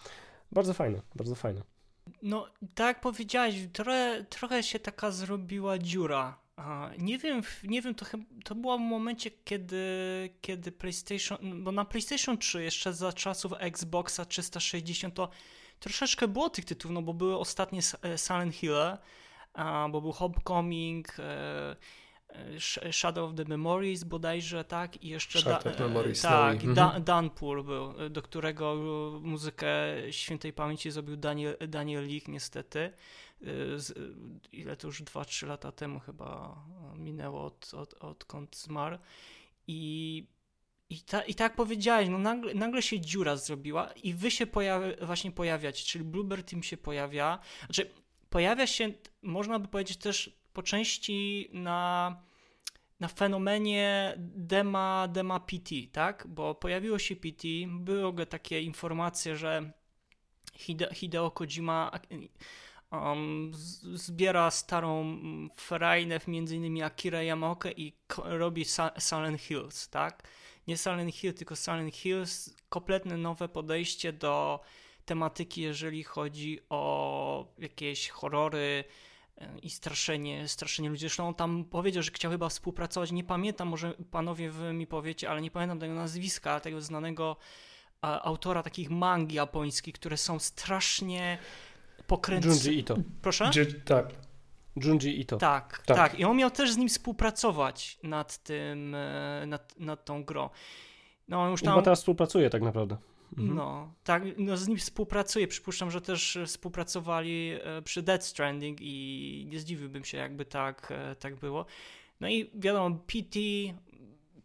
Bardzo fajne, bardzo fajne. No, tak jak powiedziałeś, trochę, trochę się taka zrobiła dziura. Nie wiem, nie wiem, to, to było w momencie, kiedy, kiedy PlayStation, bo na PlayStation 3 jeszcze za czasów Xboxa 360 to troszeczkę było tych tytułów, no bo były ostatnie e, Silent Hill, bo był Homecoming, e, Shadow of the Memories bodajże, tak? I jeszcze Shadow of Memories, tak, no da, Danpur był, do którego muzykę świętej pamięci zrobił Daniel, Daniel Lich niestety. Z, ile to już 2-3 lata temu chyba minęło od, od, odkąd zmarł. I i, ta, I tak powiedziałeś, no nagle, nagle się dziura zrobiła i wy się pojawia, właśnie pojawiać, czyli Bluebird Team się pojawia. Znaczy, pojawia się, można by powiedzieć też po części na, na fenomenie dema, dema PT, tak? Bo pojawiło się PT, były takie informacje, że Hide, Hideo Kojima um, zbiera starą frajnę, między innymi Akira Yamaoka i robi Silent Hills, tak? Nie Silent Hill, tylko Silent Hills, kompletne nowe podejście do tematyki, jeżeli chodzi o jakieś horrory, i straszenie, straszenie ludzi. Zresztą on tam powiedział, że chciał chyba współpracować. Nie pamiętam, może panowie wy mi powiecie, ale nie pamiętam tego nazwiska, tego znanego autora takich mangi japońskich, które są strasznie pokręcone. Junji Ito. Proszę? tak. Junji Ito. Tak, tak, tak. I on miał też z nim współpracować nad tym, e, nad, nad tą grą. No, już tam... Chyba teraz współpracuje tak naprawdę. Mhm. No, tak, no z nim współpracuję. Przypuszczam, że też współpracowali e, przy Dead Stranding i nie zdziwiłbym się, jakby tak, e, tak było. No i wiadomo, PT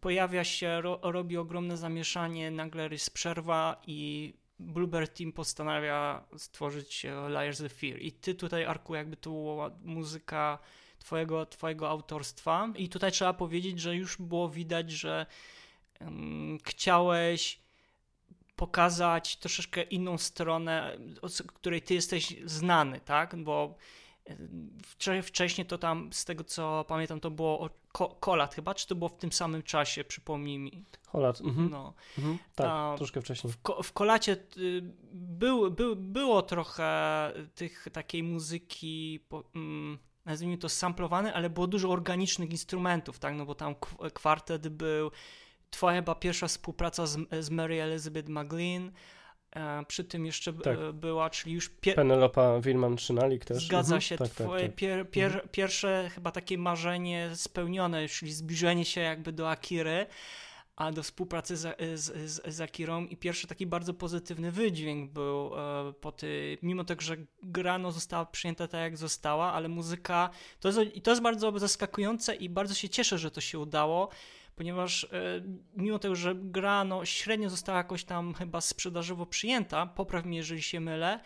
pojawia się, ro, robi ogromne zamieszanie, nagle jest przerwa i Bluebird Team postanawia stworzyć e, Liars of Fear. I ty tutaj, Arku, jakby to była muzyka twojego, twojego autorstwa. I tutaj trzeba powiedzieć, że już było widać, że um, chciałeś pokazać troszeczkę inną stronę, z której ty jesteś znany, tak? Bo wcześniej to tam, z tego co pamiętam, to było Kolat chyba, czy to było w tym samym czasie, przypomnij mi. Kolat, mhm. no. Mhm. tak, A, troszkę wcześniej. W, ko w Kolacie y, był, był, było trochę tych takiej muzyki, po, mm, nazwijmy to samplowane, ale było dużo organicznych instrumentów, tak, no bo tam kwartet był, twoja chyba pierwsza współpraca z, z Mary Elizabeth McGlynn, e, przy tym jeszcze tak. była, czyli już... Pier... Penelopa Wilman Trzynalik też. Zgadza mhm. się, tak, tak twoje tak, pier, pier, mhm. pierwsze chyba takie marzenie spełnione, czyli zbliżenie się jakby do Akiry, a do współpracy z, z, z, z Akirą i pierwszy taki bardzo pozytywny wydźwięk był e, po ty, mimo tego, że gra no, została przyjęta tak jak została, ale muzyka, to jest, to jest bardzo zaskakujące i bardzo się cieszę, że to się udało, ponieważ e, mimo tego, że gra no, średnio została jakoś tam chyba sprzedażowo przyjęta, popraw mnie, jeżeli się mylę,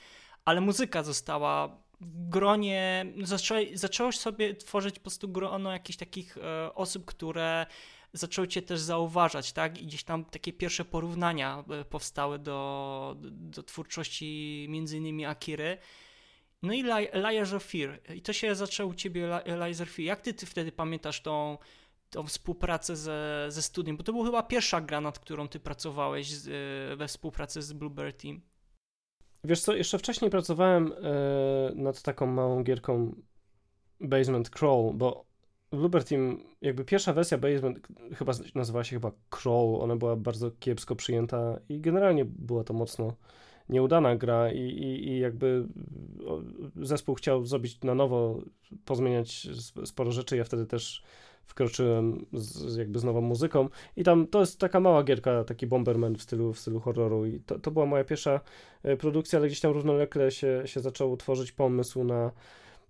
ale muzyka została w gronie, zaczęło, zaczęłoś sobie tworzyć po prostu grono jakichś takich e, osób, które zaczęły cię też zauważać, tak? I gdzieś tam takie pierwsze porównania e, powstały do, do twórczości między innymi Akiry. No i Liars of Fear. I to się zaczęło u ciebie Liars of Fear. Jak ty, ty wtedy pamiętasz tą tą współpracę ze, ze studiem, bo to była chyba pierwsza gra, nad którą ty pracowałeś z, e, we współpracy z Bluebird Team. Wiesz co, jeszcze wcześniej pracowałem e, nad taką małą gierką Basement Crawl, bo Bluebird Team, jakby pierwsza wersja Basement chyba nazywała się chyba Crawl, ona była bardzo kiepsko przyjęta i generalnie była to mocno nieudana gra i, i, i jakby zespół chciał zrobić na nowo, pozmieniać sporo rzeczy. Ja wtedy też wkroczyłem z, jakby z nową muzyką. I tam to jest taka mała gierka, taki Bomberman w stylu, w stylu horroru. I to, to była moja pierwsza e, produkcja, ale gdzieś tam równolegle się, się zaczął tworzyć pomysł na,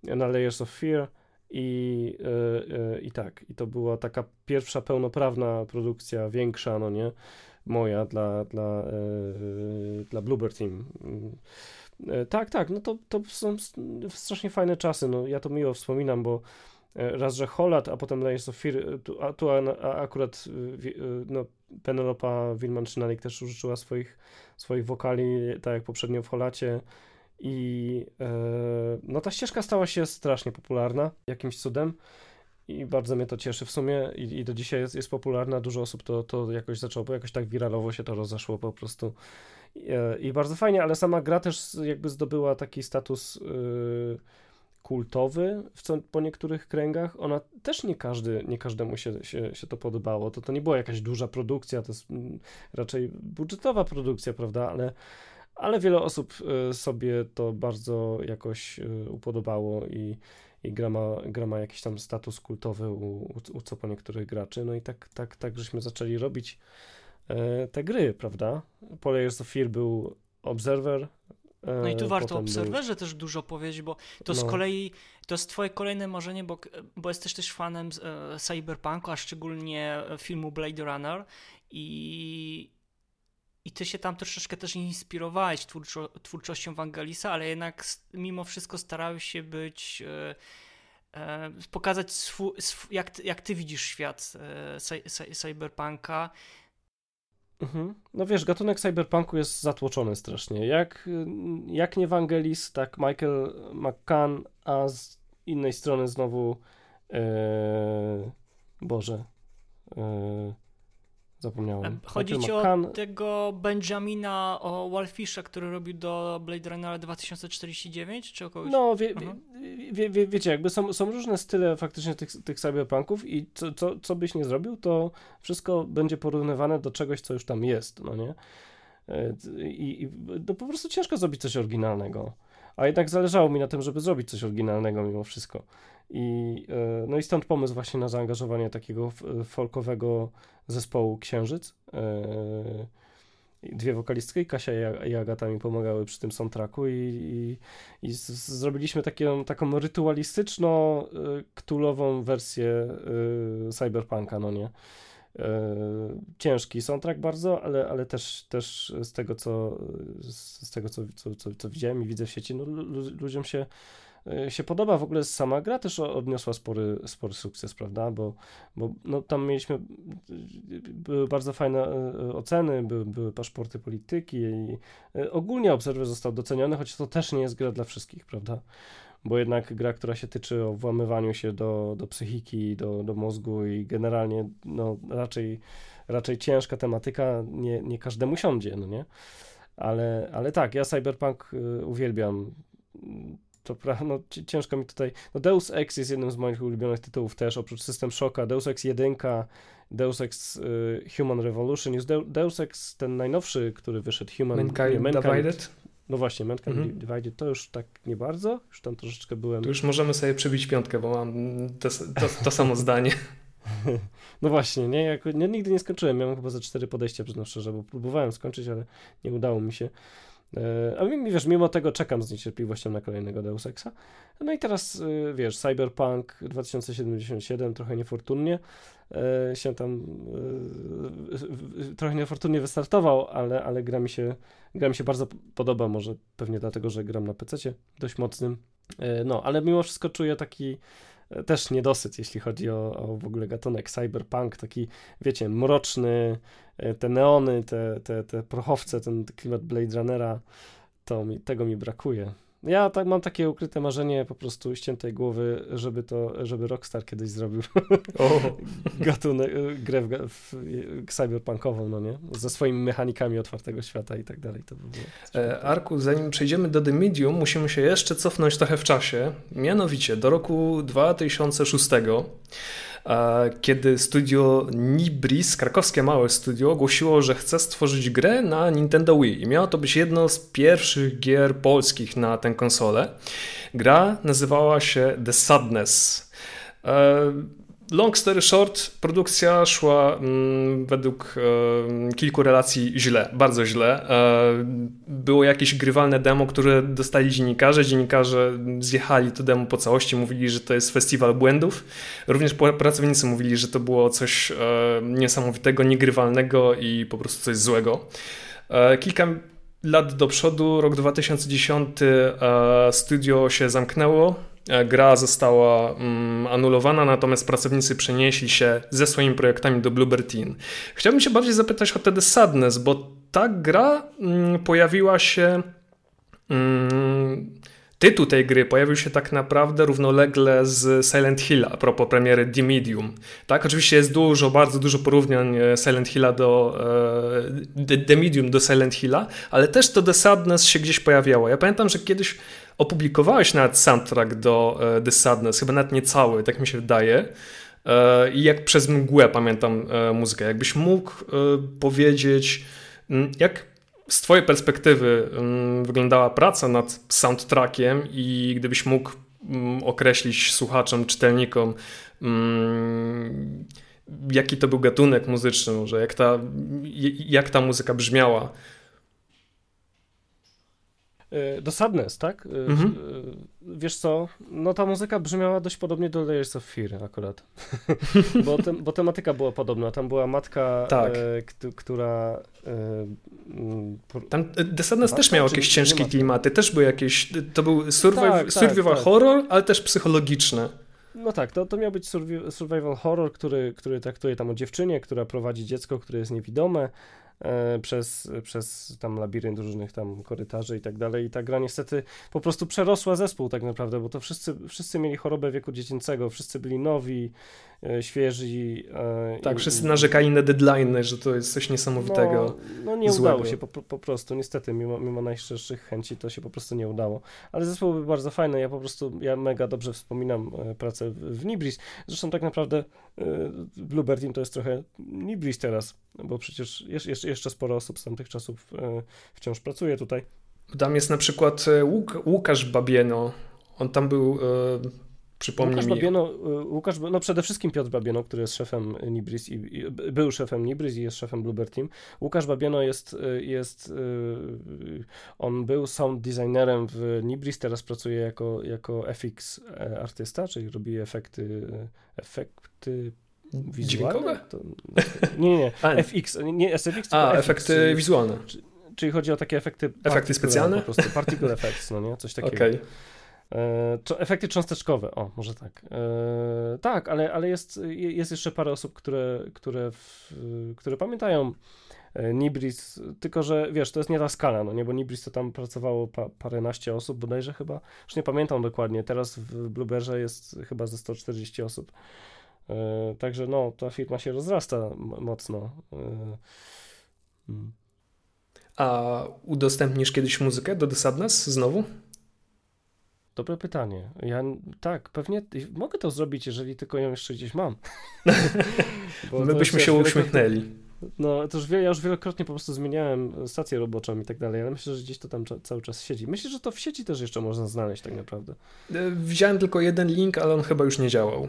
na Layers of Fear. I, yy, yy, i tak, i to była taka pierwsza pełnoprawna produkcja, większa, no nie, moja dla, dla, dla Bluebird Team. tak, tak, no to, to są strasznie fajne czasy, no ja to miło wspominam, bo raz, że Holat, a potem Layers of Fear, tu, a, tu a, a akurat no, Penelopa Wilman-Szynalik też użyczyła swoich, swoich wokali, tak jak poprzednio w Holacie, i e, no ta ścieżka stała się strasznie popularna jakimś cudem i bardzo mnie to cieszy w sumie i, i do dzisiaj jest, jest popularna, dużo osób to, to jakoś zaczęło, bo jakoś tak wiralowo się to rozeszło po prostu. I, e, i bardzo fajnie, ale sama gra też jakby zdobyła taki status yy, kultowy w po niektórych kręgach, ona też nie każdy, nie każdemu się, się, się to podobało, to, to nie była jakaś duża produkcja, to jest mm, raczej budżetowa produkcja, prawda, ale ale wiele osób y, sobie to bardzo jakoś y, upodobało i, i gra, ma, gra ma jakiś tam status kultowy u, u, u co po niektórych graczy. No i tak, tak, tak żeśmy zaczęli robić e, te gry, prawda? Po Layers of Fear był Observer. E, no i tu warto o Observerze był... też dużo powiedzieć, bo to no. z kolei to jest twoje kolejne marzenie, bo, bo jesteś też fanem e, cyberpunku, a szczególnie filmu Blade Runner i, i ty się tam troszeczkę też inspirowałeś twórczo, twórczością Wangelisa, ale jednak mimo wszystko starałeś się być, e, e, pokazać swój, swój, jak, jak ty widzisz świat e, cyberpunka. Mhm. No wiesz, gatunek cyberpunku jest zatłoczony strasznie. Jak, jak nie Wangelis, tak Michael McCann, a z innej strony znowu e, Boże. E, Zapomniałem. Chodzi ci o tego Benjamina o Walfisha, który robił do Blade Runnera 2049, czy o kogoś? No, wie, wie, wie, wiecie, jakby są, są różne style faktycznie tych, tych cyberpunków i co, co, co byś nie zrobił, to wszystko będzie porównywane do czegoś, co już tam jest, no nie? E, I, i no po prostu ciężko zrobić coś oryginalnego. A jednak zależało mi na tym, żeby zrobić coś oryginalnego mimo wszystko. I, e, no i stąd pomysł właśnie na zaangażowanie takiego folkowego zespołu Księżyc. E, dwie wokalistki, Kasia i Agata mi pomagały przy tym soundtracku i, i, i zrobiliśmy takie, taką rytualistyczno-ktulową e, wersję cyberpunka, no nie? Ciężki soundtrack bardzo, ale, ale też, też z tego, co, z tego co, co, co, co widziałem i widzę w sieci, no, ludziom się E, się podoba. W ogóle sama gra też odniosła spory, spory sukces, prawda? Bo, bo no, tam mieliśmy, były bardzo fajne e, oceny, były, były paszporty polityki i e, ogólnie Observer został doceniony, choć to też nie jest gra dla wszystkich, prawda? Bo jednak gra, która się tyczy o włamywaniu się do, do psychiki, do, do mózgu i generalnie no, raczej, raczej ciężka tematyka, nie, nie każdemu siądzie, no nie? Ale, ale tak, ja Cyberpunk uwielbiam to prawda, no, ciężko mi tutaj. No Deus Ex jest jednym z moich ulubionych tytułów też, oprócz System Shocka, Deus Ex 1, Deus Ex y, Human Revolution, jest Deus Ex ten najnowszy, który wyszedł, Human Mankind, nie, Mankind Divided. No właśnie, Mankind mhm. Divided to już tak nie bardzo, już tam troszeczkę byłem. Tu już możemy sobie przebić piątkę, bo mam to, to, to samo zdanie. No właśnie, nie? Jak, nie, nigdy nie skończyłem, miałem chyba za cztery podejścia, przyznam szczerze, bo próbowałem skończyć, ale nie udało mi się. E, a wiesz, mimo tego czekam z niecierpliwością na kolejnego Deus Exa. No i teraz, e, wiesz, Cyberpunk 2077 trochę niefortunnie się tam trochę niefortunnie wystartował, ale, ale gra, mi się, gra mi się bardzo podoba, może pewnie dlatego, że gram na PC dość mocnym. No, ale mimo wszystko czuję taki też niedosyt, jeśli chodzi o, o w ogóle gatunek cyberpunk, taki, wiecie, mroczny, e, te neony, te, te, te prochowce, ten klimat Blade Runnera, to mi, tego mi brakuje. Ja tak mam takie ukryte marzenie po prostu ściętej głowy, żeby to, żeby Rockstar kiedyś zrobił gatunek, e, grę w, w, cyberpunkową, no nie? Ze swoimi mechanikami otwartego świata i tak dalej. To by było e, Arku, zanim przejdziemy do The Medium, musimy się jeszcze cofnąć trochę w czasie, mianowicie do roku 2006. kiedy studio Nibris, krakowskie małe studio, ogłosiło, że chce stworzyć grę na Nintendo Wii. I miało to być jedno z pierwszych gier polskich na tę konsolę. Gra nazywała się The Sadness. Long story short, produkcja szła mm, według e, kilku relacji źle, bardzo źle. E, było jakieś grywalne demo, które dostali dziennikarze. Dziennikarze zjechali to demo po całości, mówili, że to jest festiwal błędów. Również pracownicy mówili, że to było coś e, niesamowitego, niegrywalnego i po prostu coś złego. E, kilka lat do przodu, rok 2010, e, studio się zamknęło gra została mm, anulowana, natomiast pracownicy przenieśli się ze swoimi projektami do Bluebird Team. Chciałbym się bardziej zapytać o The Sadness, bo ta gra mm, pojawiła się... Mm, tytuł tej gry pojawił się tak naprawdę równolegle z Silent Hill a propos premiery The Medium. Tak, oczywiście jest dużo, bardzo dużo porównań e, Silent Hilla do e, The Medium do Silent Hilla, ale też to The Sadness się gdzieś pojawiało. Ja pamiętam, że kiedyś Opublikowałeś nawet soundtrack do e, The Sadness, chyba nawet nie cały, tak mi się wydaje. I jak przez mgłę pamiętam muzykę. Jakbyś mógł powiedzieć, jak z Twojej perspektywy wyglądała praca nad soundtrackiem i gdybyś mógł określić słuchaczom, czytelnikom, jaki to był gatunek muzyczny, może jak ta, jak ta muzyka brzmiała do Sadness, tak? E, mhm. E, wiesz co, no ta muzyka brzmiała dość podobnie do Layers of Fear akurat, bo, te, bo tematyka była podobna, tam była matka, tak. e, która... E, tam The Sadness matka, też miał jakieś ciężkie klimaty, też były jakieś, to był survival, tak, tak, survival tak, horror, ale też psychologiczne. No tak, to, to miał być survival horror, który, który traktuje tam o dziewczynie, która prowadzi dziecko, które jest niewidome, E, przez, przez tam labirynt różnych tam korytarzy i tak dalej. I ta gra niestety po prostu przerosła zespół tak naprawdę, bo to wszyscy, wszyscy mieli chorobę wieku dziecięcego, wszyscy byli nowi, E, świeżi. E, tak, i, wszyscy narzekali na deadline, że to jest coś niesamowitego. No, no nie złego. udało się po, po prostu, niestety, mimo, mimo najszczerszych chęci to się po prostu nie udało. Ale zespół był bardzo fajny, ja po prostu, ja mega dobrze wspominam e, pracę w, w Nibris. Zresztą tak naprawdę Bluebird Team to jest trochę Nibris teraz, bo przecież jeszcze, jeszcze sporo osób z tamtych czasów wciąż pracuje tutaj. Tam jest na przykład Łuk Łukasz Babieno, on tam był Przypomnij Łukasz mi. Babieno, y, Łukasz, no przede wszystkim Piotr Babieno, który jest szefem Nibris i, i, był szefem Nibris i jest szefem Bluebird Team. Łukasz Babieno jest, y, jest y, on był sound designerem w Nibris, teraz pracuje jako, jako FX e, artysta, czyli robi efekty, efekty wizualne? To, nie, nie, nie. FX, nie SFX, A, FX, efekty czyli, wizualne. Czyli chodzi o takie efekty. Efekty specjalne? Po prostu particle effects, no nie? Coś takiego. Okay. E, efekty cząsteczkowe, o, może tak. E, tak, ale, ale jest, jest jeszcze parę osób, które, które, w, które pamiętają e, Nibris, tylko że wiesz, to jest nie ta skala, no nie, bo Nibris to tam pracowało pa, paręnaście osób bodajże chyba, już nie pamiętam dokładnie, teraz w Blueberze jest chyba ze 140 osób. Także no, ta firma się rozrasta mocno. Hmm. A udostępnisz kiedyś muzykę do The znowu? Dobre pytanie. Ja tak, pewnie mogę to zrobić, jeżeli tylko ją jeszcze gdzieś mam. My byśmy się uśmiechnęli. No, to już ja już wielokrotnie po prostu zmieniałem stację roboczą i tak dalej, ale myślę, że gdzieś to tam cały czas siedzi. Myślę, że to w sieci też jeszcze można znaleźć tak naprawdę. E, widziałem tylko jeden link, ale on chyba już nie działał.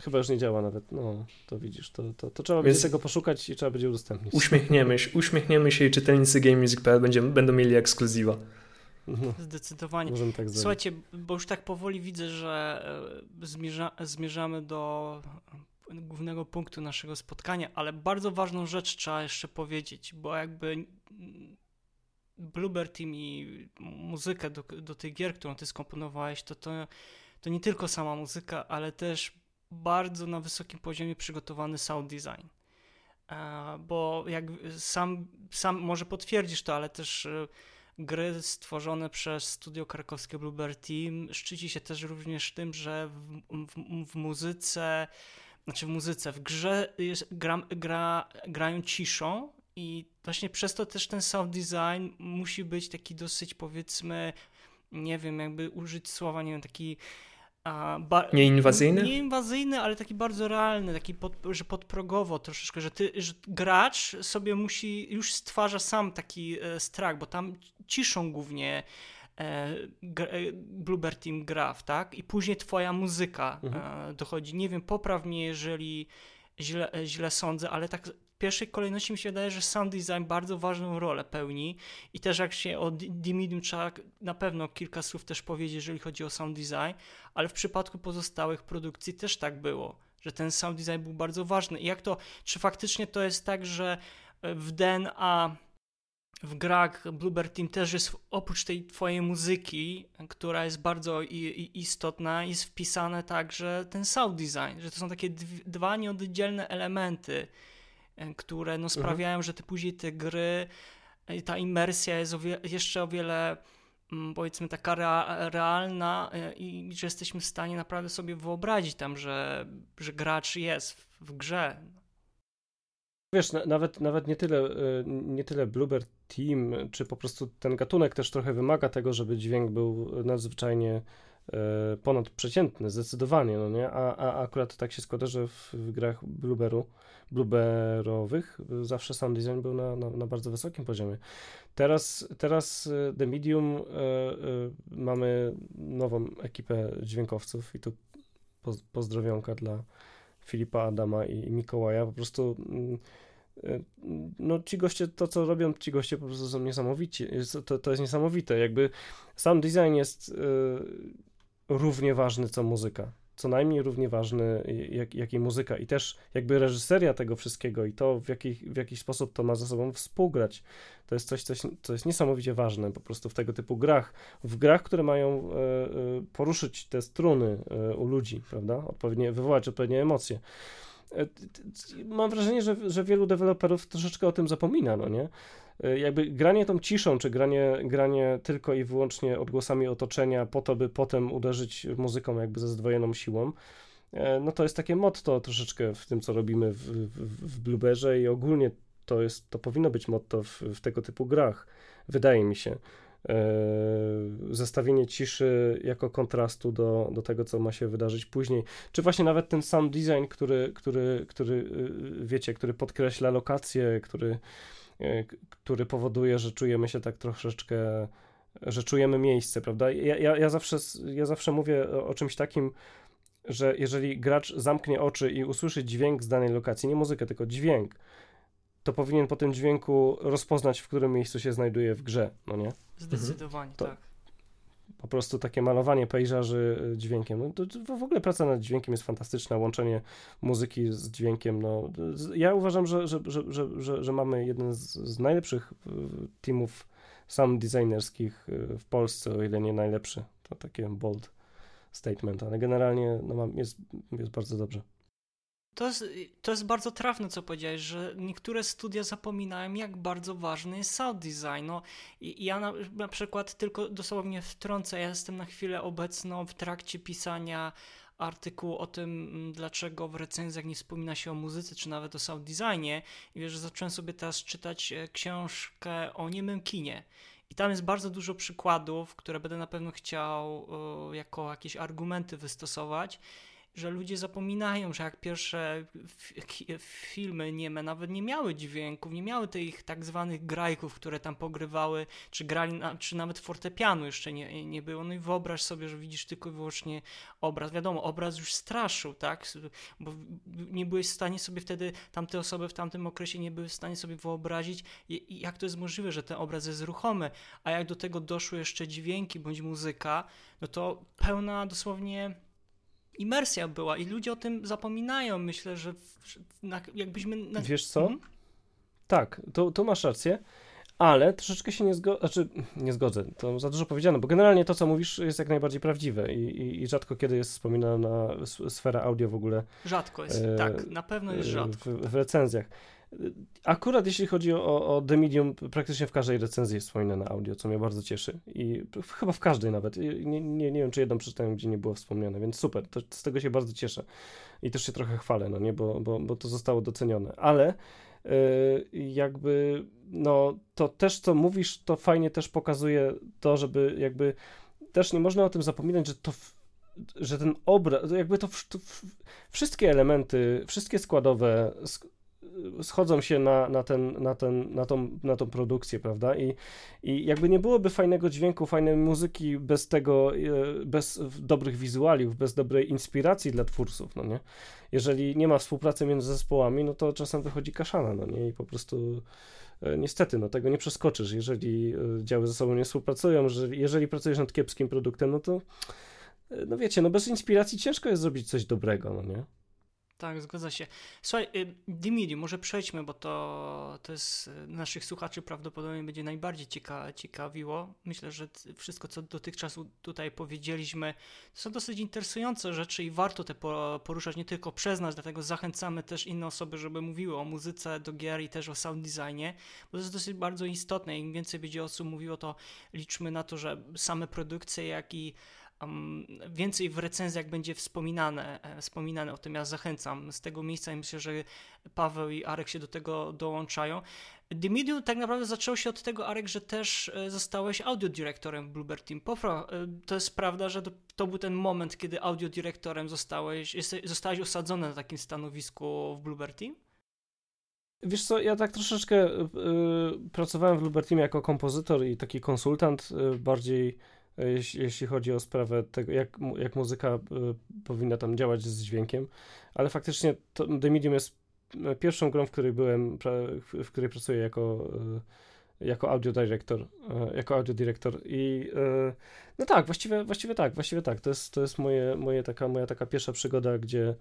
Chyba już nie działa nawet, no to widzisz, to, to, to trzeba Więc będzie tego poszukać i trzeba będzie udostępnić. Uśmiechniemy się, uśmiechniemy się i czytelnicy GameMusic.pl będą mieli ekskluzywa. No, Zdecydowanie. Tak Słuchajcie, bo już tak powoli widzę, że e, zmierza, zmierzamy do głównego punktu naszego spotkania, ale bardzo ważną rzecz trzeba jeszcze powiedzieć, bo jakby Bluebird Team i muzykę do, do tych gier, którą ty skomponowałeś, to, to, to nie tylko sama muzyka, ale też bardzo na wysokim poziomie przygotowany sound design. E, bo jak sam, sam może potwierdzisz to, ale też e, gry stworzone przez studio krakowskie Bluebird Team szczyci się też również tym, że w, w, w muzyce, znaczy w muzyce, w grze jest, gra, gra, grają ciszą i właśnie przez to też ten sound design musi być taki dosyć powiedzmy, nie wiem, jakby użyć słowa, nie wiem, taki Ba- nieinwazyjny? Nieinwazyjny, ale taki bardzo realny, taki pod, że podprogowo troszeczkę, że, ty, że gracz sobie musi, już stwarza sam taki e, strach, bo tam ciszą głównie e, e, Bluebird Team gra, tak? I później twoja muzyka mhm. e, dochodzi. Nie wiem, popraw mnie, jeżeli źle, źle sądzę, ale tak pierwszej kolejności mi się wydaje, że sound design bardzo ważną rolę pełni i też jak się o D-Medium trzeba na pewno kilka słów też powiedzieć, jeżeli chodzi o sound design, ale w przypadku pozostałych produkcji też tak było, że ten sound design był bardzo ważny. I jak to, czy faktycznie to jest tak, że w DNA w grach Bluebird Team też jest oprócz tej twojej muzyki, która jest bardzo istotna, jest wpisane także ten sound design, że to są takie dwa nieoddzielne elementy, e, które no, mhm. sprawiają, mhm. że ty później te gry, e, ta imersja jest o wie, jeszcze o wiele mm, powiedzmy taka realna e, i że jesteśmy w stanie naprawdę sobie wyobrazić tam, że, że gracz jest w, grze. Wiesz, nawet, nawet nie, tyle, nie tyle Bluebird team, czy po prostu ten gatunek też trochę wymaga tego, żeby dźwięk był nadzwyczajnie e, ponadprzeciętny, zdecydowanie, no nie? A, a akurat tak się składa, że w, w grach Blueberu, Blueberowych zawsze sound design był na, na, na, bardzo wysokim poziomie. Teraz, teraz e, The Medium y, y, mamy nową ekipę dźwiękowców i tu pozdrowionka dla Filipa Adama i Mikołaja. Po prostu mm, no ci goście, to co robią ci goście po prostu są niesamowici, to, to jest niesamowite, jakby sam design jest y, równie ważny co muzyka, co najmniej równie ważny jak, jak i muzyka i też jakby reżyseria tego wszystkiego i to w, jaki, w jakiś sposób to ma ze sobą współgrać, to jest coś, coś, co jest niesamowicie ważne po prostu w tego typu grach, w grach, które mają y, y, poruszyć te struny u ludzi, prawda, odpowiednie, wywołać odpowiednie emocje. E, mam wrażenie, że, że wielu deweloperów troszeczkę o tym zapomina, no nie? E, jakby granie tą ciszą, czy granie, granie tylko i wyłącznie odgłosami otoczenia po to, by potem uderzyć muzyką jakby ze zdwojoną siłą, e, no to jest takie motto troszeczkę w tym, co robimy w, w, w Blueberze i ogólnie to jest, to powinno być motto w, w tego typu grach, wydaje mi się. E, zestawienie ciszy jako kontrastu do, do tego, co ma się wydarzyć później, czy właśnie nawet ten sound design, który, który, który y, wiecie, który podkreśla lokację, który, który powoduje, że czujemy się tak troszeczkę, że czujemy miejsce, prawda? Ja, ja, ja, zawsze, ja zawsze mówię o, czymś takim, że jeżeli gracz zamknie oczy i usłyszy dźwięk z danej lokacji, nie muzykę, tylko dźwięk, to powinien po tym dźwięku rozpoznać, w którym miejscu się znajduje w grze, no nie? Zdecydowanie, mhm. tak. Po prostu takie malowanie pejzaży y, dźwiękiem. No, to, to w ogóle praca nad dźwiękiem jest fantastyczna, łączenie muzyki z dźwiękiem. No, ja uważam, że, że, że, że, że mamy jeden z, z najlepszych y, teamów sound designerskich y, w Polsce, o ile nie najlepszy. To takie bold statement, ale generalnie no, jest, jest bardzo dobrze. To jest, to jest bardzo trafne, co powiedziałeś, że niektóre studia zapominają, jak bardzo ważny jest sound design. No, i ja na, na przykład tylko dosłownie wtrącę, ja jestem na chwilę obecną w trakcie pisania artykułu o tym, mm, dlaczego w recenzjach nie wspomina się o muzyce, czy nawet o sound designie. I wiesz, zacząłem sobie teraz czytać e, książkę o niemym kinie. I tam jest bardzo dużo przykładów, które będę na pewno chciał jako jakieś argumenty wystosować że ludzie zapominają, że jak pierwsze filmy nieme nawet nie miały dźwięków, nie miały tych tak zwanych grajków, które tam pogrywały, czy grali, czy nawet fortepianu jeszcze nie, nie było. No i wyobraź sobie, że widzisz tylko i wyłącznie obraz. Wiadomo, obraz już straszył, tak? Bo nie byłeś w stanie sobie wtedy, tamte osoby w tamtym okresie nie były w stanie sobie wyobrazić, jak to jest możliwe, że ten obraz jest ruchomy, a jak do tego doszły jeszcze dźwięki bądź muzyka, no to pełna dosłownie imersja była i ludzie o tym zapominają. Myślę, że, na, jakbyśmy... Na... Wiesz co? Hmm? Tak, to, to masz rację, ale troszeczkę się nie zgodzę, znaczy nie zgodzę, to za dużo powiedziane, bo generalnie to, co mówisz jest jak najbardziej prawdziwe i, i, i rzadko kiedy jest wspominana sfera audio w ogóle. Rzadko jest, e, tak, na pewno jest rzadko. W, w recenzjach. Akurat jeśli chodzi o, o The Medium, praktycznie w każdej recenzji jest wspominane audio, co mnie bardzo cieszy. I chyba w każdej nawet. Nie, nie, nie wiem, czy jedną przeczytałem, gdzie nie było wspomniane, więc super. To, z tego się bardzo cieszę. I też się trochę chwalę, no nie, bo, bo, bo to zostało docenione. Ale yy, jakby, no, to też, co mówisz, to fajnie też pokazuje to, żeby jakby też nie można o tym zapominać, że to że ten obraz, jakby to, to wszystkie elementy, wszystkie składowe schodzą się na, na, ten, na, ten, na, tą, na tą produkcję, prawda? I, I jakby nie byłoby fajnego dźwięku, fajnej muzyki bez tego, e, bez dobrych wizualiów, bez dobrej inspiracji dla twórców, no nie? Jeżeli nie ma współpracy między zespołami, no to czasem wychodzi kaszana, no nie? I po prostu e, niestety, no tego nie przeskoczysz, jeżeli e, działy ze sobą nie współpracują, że jeżeli pracujesz nad kiepskim produktem, no to no wiecie, no bez inspiracji ciężko jest zrobić coś dobrego, no nie? Tak, zgadza się. Słuchaj, y, Dimidi, może przejdźmy, bo to, to jest y, naszych słuchaczy prawdopodobnie będzie najbardziej cieka ciekawiło. Myślę, że wszystko, co dotychczas tutaj powiedzieliśmy, to są dosyć interesujące rzeczy i warto te poruszać nie tylko przez nas, dlatego zachęcamy też inne osoby, żeby mówiły o muzyce do gier i też o sound designie, bo to jest dosyć bardzo istotne. Im więcej będzie osób mówiło, to liczmy na to, że same produkcje, jak i um, więcej w recenzjach będzie wspominane, e, wspominane o tym. Ja zachęcam z tego miejsca myślę, że Paweł i Arek się do tego dołączają. The Medium tak naprawdę zaczęło się od tego, Arek, że też e, zostałeś audiodyrektorem w Bluebird Team. Pofra, e, to jest prawda, że to, był ten moment, kiedy audiodyrektorem zostałeś, zostałeś osadzony na takim stanowisku w Bluebird Team? Wiesz co, ja tak troszeczkę y, pracowałem w Bluebird Team jako kompozytor i taki konsultant, y, bardziej jeśli, chodzi o sprawę tego, jak, jak muzyka y, powinna tam działać z dźwiękiem, ale faktycznie to, The Medium jest e, pierwszą grą, w której byłem, w której pracuję jako, y, jako audio director, y, jako audio director i no tak, właściwie, właściwie tak, właściwie tak, to jest, to jest moje, moje taka, moja taka pierwsza przygoda, gdzie,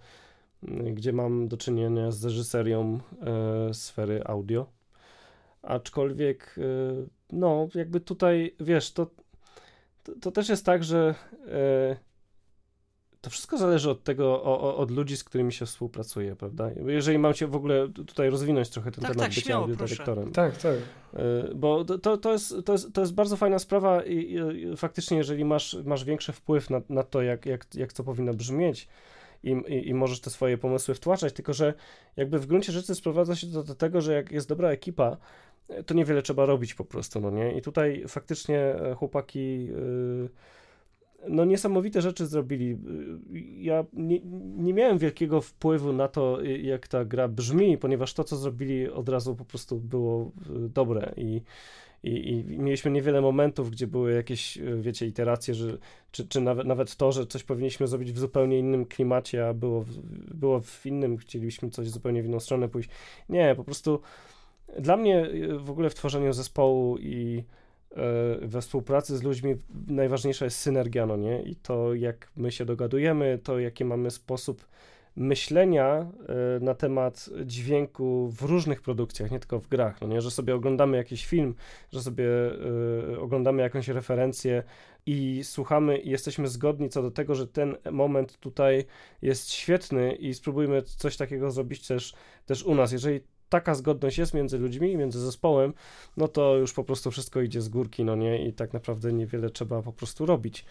gdzie mam do czynienia z reżyserią sfery audio, aczkolwiek no, jakby tutaj, wiesz, to to, to też jest tak, że e, to wszystko zależy od tego, o, od ludzi, z którymi się współpracuje, prawda? Jeżeli mam cię w ogóle tutaj rozwinąć trochę ten tak, temat tak, bycia śmiało, audiodyrektorem. Tak, tak. E, bo to, to, jest, to, jest, to jest bardzo fajna sprawa i, i faktycznie, jeżeli masz, masz większy wpływ na, na to, jak, jak, jak to powinno brzmieć, i, i, i, możesz te swoje pomysły wtłaczać, tylko że jakby w gruncie rzeczy sprowadza się to do tego, że jak jest dobra ekipa, to niewiele trzeba robić po prostu, no nie? I tutaj faktycznie e, chłopaki yy, no niesamowite rzeczy zrobili. Y, ja nie, nie, miałem wielkiego wpływu na to, jak ta gra brzmi, ponieważ to, co zrobili od razu po prostu było dobre i i, i, mieliśmy niewiele momentów, gdzie były jakieś, wiecie, iteracje, że, czy, czy nawet, nawet to, że coś powinniśmy zrobić w zupełnie innym klimacie, a było, było w innym, chcielibyśmy coś zupełnie w inną stronę pójść. Nie, po prostu dla mnie y, w ogóle w tworzeniu zespołu i y, we współpracy z ludźmi najważniejsza jest synergia, no nie? I to, jak my się dogadujemy, to jaki mamy sposób myślenia y, na temat dźwięku w różnych produkcjach, nie tylko w grach, no nie? Że sobie oglądamy jakiś film, że sobie oglądamy jakąś referencję i słuchamy i jesteśmy zgodni co do tego, że ten moment tutaj jest świetny i spróbujmy coś takiego zrobić też, też u nas. Jeżeli taka zgodność jest między ludźmi, między zespołem, no to już po prostu wszystko idzie z górki, no nie? I tak naprawdę niewiele trzeba po prostu robić.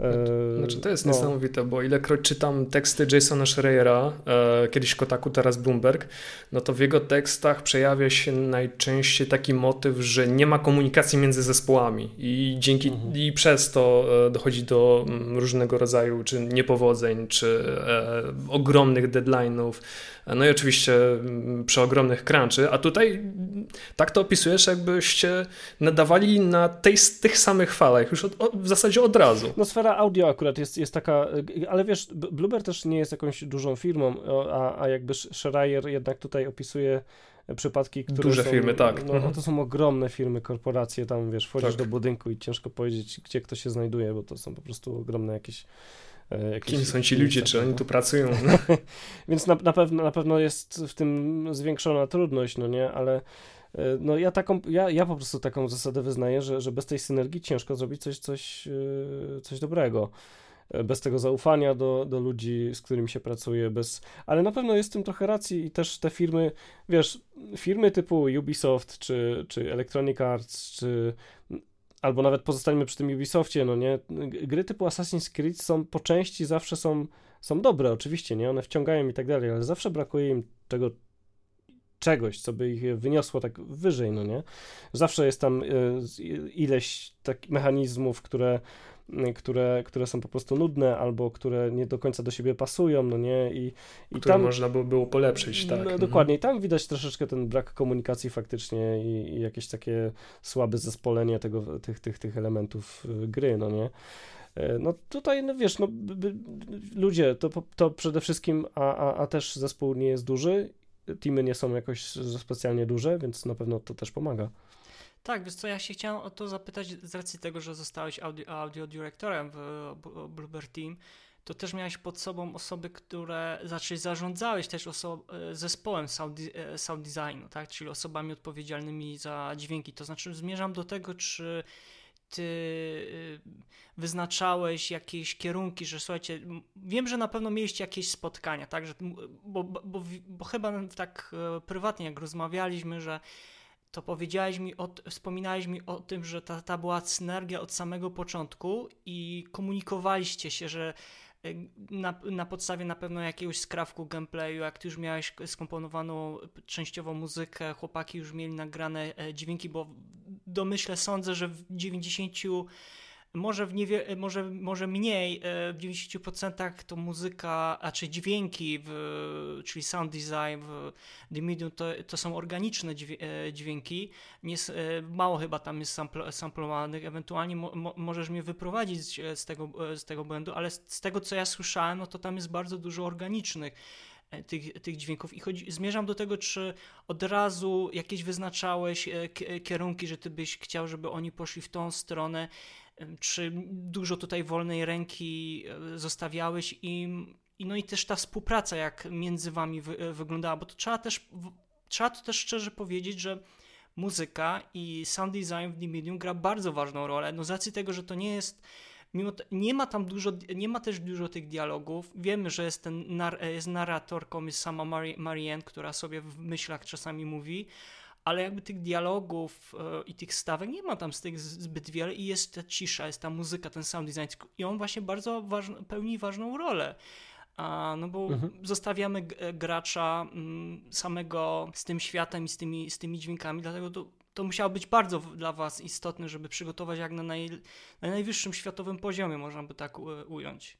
E, znaczy to jest no. niesamowite, bo ilekroć czytam teksty Jasona Schreiera, e, kiedyś Kotaku, teraz Bloomberg, no to w jego tekstach przejawia się najczęściej taki motyw, że nie ma komunikacji między zespołami i dzięki mhm. i przez to e, dochodzi do mm, różnego rodzaju czy niepowodzeń, czy e, ogromnych deadline'ów, no i oczywiście mm, przy ogromnych crunchy, a tutaj mm, tak to opisujesz, jakbyście nadawali na tej, tych samych falach, już od, od, w zasadzie od razu. No sfera audio akurat jest, jest taka, ale wiesz, Blueber też nie jest jakąś dużą firmą, a, a jakby Schreier jednak tutaj opisuje przypadki, które Duże są, firmy, tak. No, mhm. to są ogromne firmy, korporacje, tam wiesz, wchodzisz tak. do budynku i ciężko powiedzieć, gdzie kto się znajduje, bo to są po prostu ogromne jakieś jakieś Kim są ci ludzie, czy oni tu pracują? Więc na, na, pewno, na pewno jest w tym zwiększona trudność, no nie, ale e, no ja taką, ja, ja po prostu taką zasadę wyznaję, że, że bez tej synergii ciężko zrobić coś, coś, e, coś dobrego. Bez tego zaufania do, do ludzi, z którymi się pracuje, bez... ale na pewno jest w tym trochę racji i też te firmy, wiesz, firmy typu Ubisoft, czy, czy Electronic Arts, czy albo nawet pozostańmy przy tym Ubisoftie, no nie, gry typu Assassin's Creed są po części zawsze są, są dobre, oczywiście, nie, one wciągają i tak dalej, ale zawsze brakuje im czegoś, co by ich wyniosło tak wyżej, no nie? Zawsze jest tam ileś takich mechanizmów, które które, które są po prostu nudne albo które nie do końca do siebie pasują, no nie? I, i które tam można by było polepszyć, tak. No, mhm. dokładnie. I tam widać troszeczkę ten brak komunikacji faktycznie i, i jakieś takie słabe zespolenie tego, tych, tych, tych elementów y, gry, no nie? E, no tutaj, no wiesz, no, ludzie, to, to przede wszystkim, a, a, a też zespół nie jest duży, teamy nie są jakoś specjalnie duże, więc na pewno to też pomaga. Tak, wiesz co, ja się chciałem o to zapytać z racji tego, że zostałeś audio, audio dyrektorem w Bluebird Team, to też miałeś pod sobą osoby, które, znaczy zarządzałeś też oso- e, zespołem sound, e, sound designu, tak, czyli osobami odpowiedzialnymi za dźwięki, to znaczy zmierzam do tego, czy ty y, wyznaczałeś jakieś kierunki, że słuchajcie, wiem, że na pewno mieliście jakieś spotkania, tak, że, bo, bo, bo, bo chyba tak e, prywatnie jak rozmawialiśmy, że to powiedziałeś mi, o, wspominałeś mi o tym, że ta, ta była synergia od samego początku i komunikowaliście się, że e, na, na podstawie na pewno jakiegoś skrawku gameplayu, jak ty już miałeś skomponowaną częściowo muzykę, chłopaki już mieli nagrane e, dźwięki, bo domyślę sądzę, że w 90 może, w niewie, może, może mniej, e, w 90% to muzyka, a czy dźwięki, w, czyli sound design w The Medium to, to są organiczne e, dźwięki, nie, e, mało chyba tam jest samplowanych, ewentualnie mo, mo, możesz mnie wyprowadzić z tego, z tego błędu, ale z tego co ja słyszałem, no to tam jest bardzo dużo organicznych tych, tych dźwięków. I chodzi, zmierzam do tego, czy od razu jakieś wyznaczałeś kierunki, że ty byś chciał, żeby oni poszli w tą stronę, czy dużo tutaj wolnej ręki e, zostawiałeś im i no i też ta współpraca, jak między wami wy, e, wyglądała, bo to trzeba też, trzeba to też szczerze powiedzieć, że muzyka i sound design w The Medium gra bardzo ważną rolę, no z racji tego, że to nie jest mimo to, nie ma tam dużo, nie ma też dużo tych dialogów. Wiemy, że jest ten nar, jest narratorką, jest sama Marianne, która sobie w myślach czasami mówi, ale jakby tych dialogów e, i tych stawek nie ma tam z tych zbyt wiele i jest ta cisza, jest ta muzyka, ten sound design i on właśnie bardzo ważny, pełni ważną rolę. A, no bo mhm. zostawiamy e, gracza mm, samego z tym światem i z tymi, z tymi dźwiękami, dlatego to, to musiało być bardzo dla Was istotne, żeby przygotować jak na, naj, na najwyższym światowym poziomie, można by tak ująć.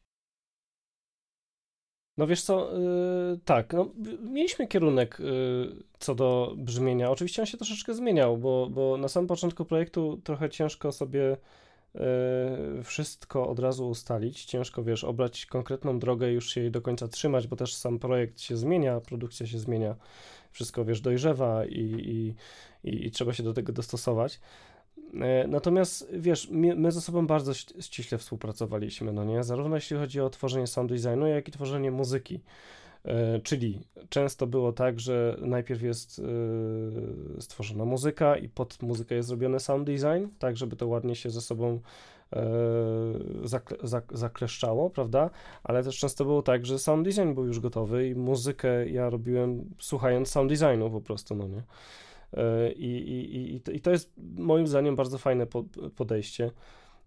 No wiesz co, yy, tak, no, mieliśmy kierunek yy, co do brzmienia. Oczywiście on się troszeczkę zmieniał, bo, bo na samym początku projektu trochę ciężko sobie yy, wszystko od razu ustalić. Ciężko, wiesz, obrać konkretną drogę, już się jej do końca trzymać, bo też sam projekt się zmienia, produkcja się zmienia, wszystko, wiesz, dojrzewa i, i, i, i trzeba się do tego dostosować. E, natomiast wiesz, my ze sobą bardzo ściśle współpracowaliśmy, no nie? Zarówno jeśli chodzi o tworzenie sound designu, jak i tworzenie muzyki. E, czyli często było tak, że najpierw jest e, stworzona muzyka i pod muzykę jest zrobiony sound design, tak żeby to ładnie się ze sobą zakle, zakleszczało, prawda? Ale też często było tak, że sound design był już gotowy i muzykę ja robiłem słuchając sound designu po prostu, no nie? E, I, i, i, to jest moim zdaniem bardzo fajne podejście.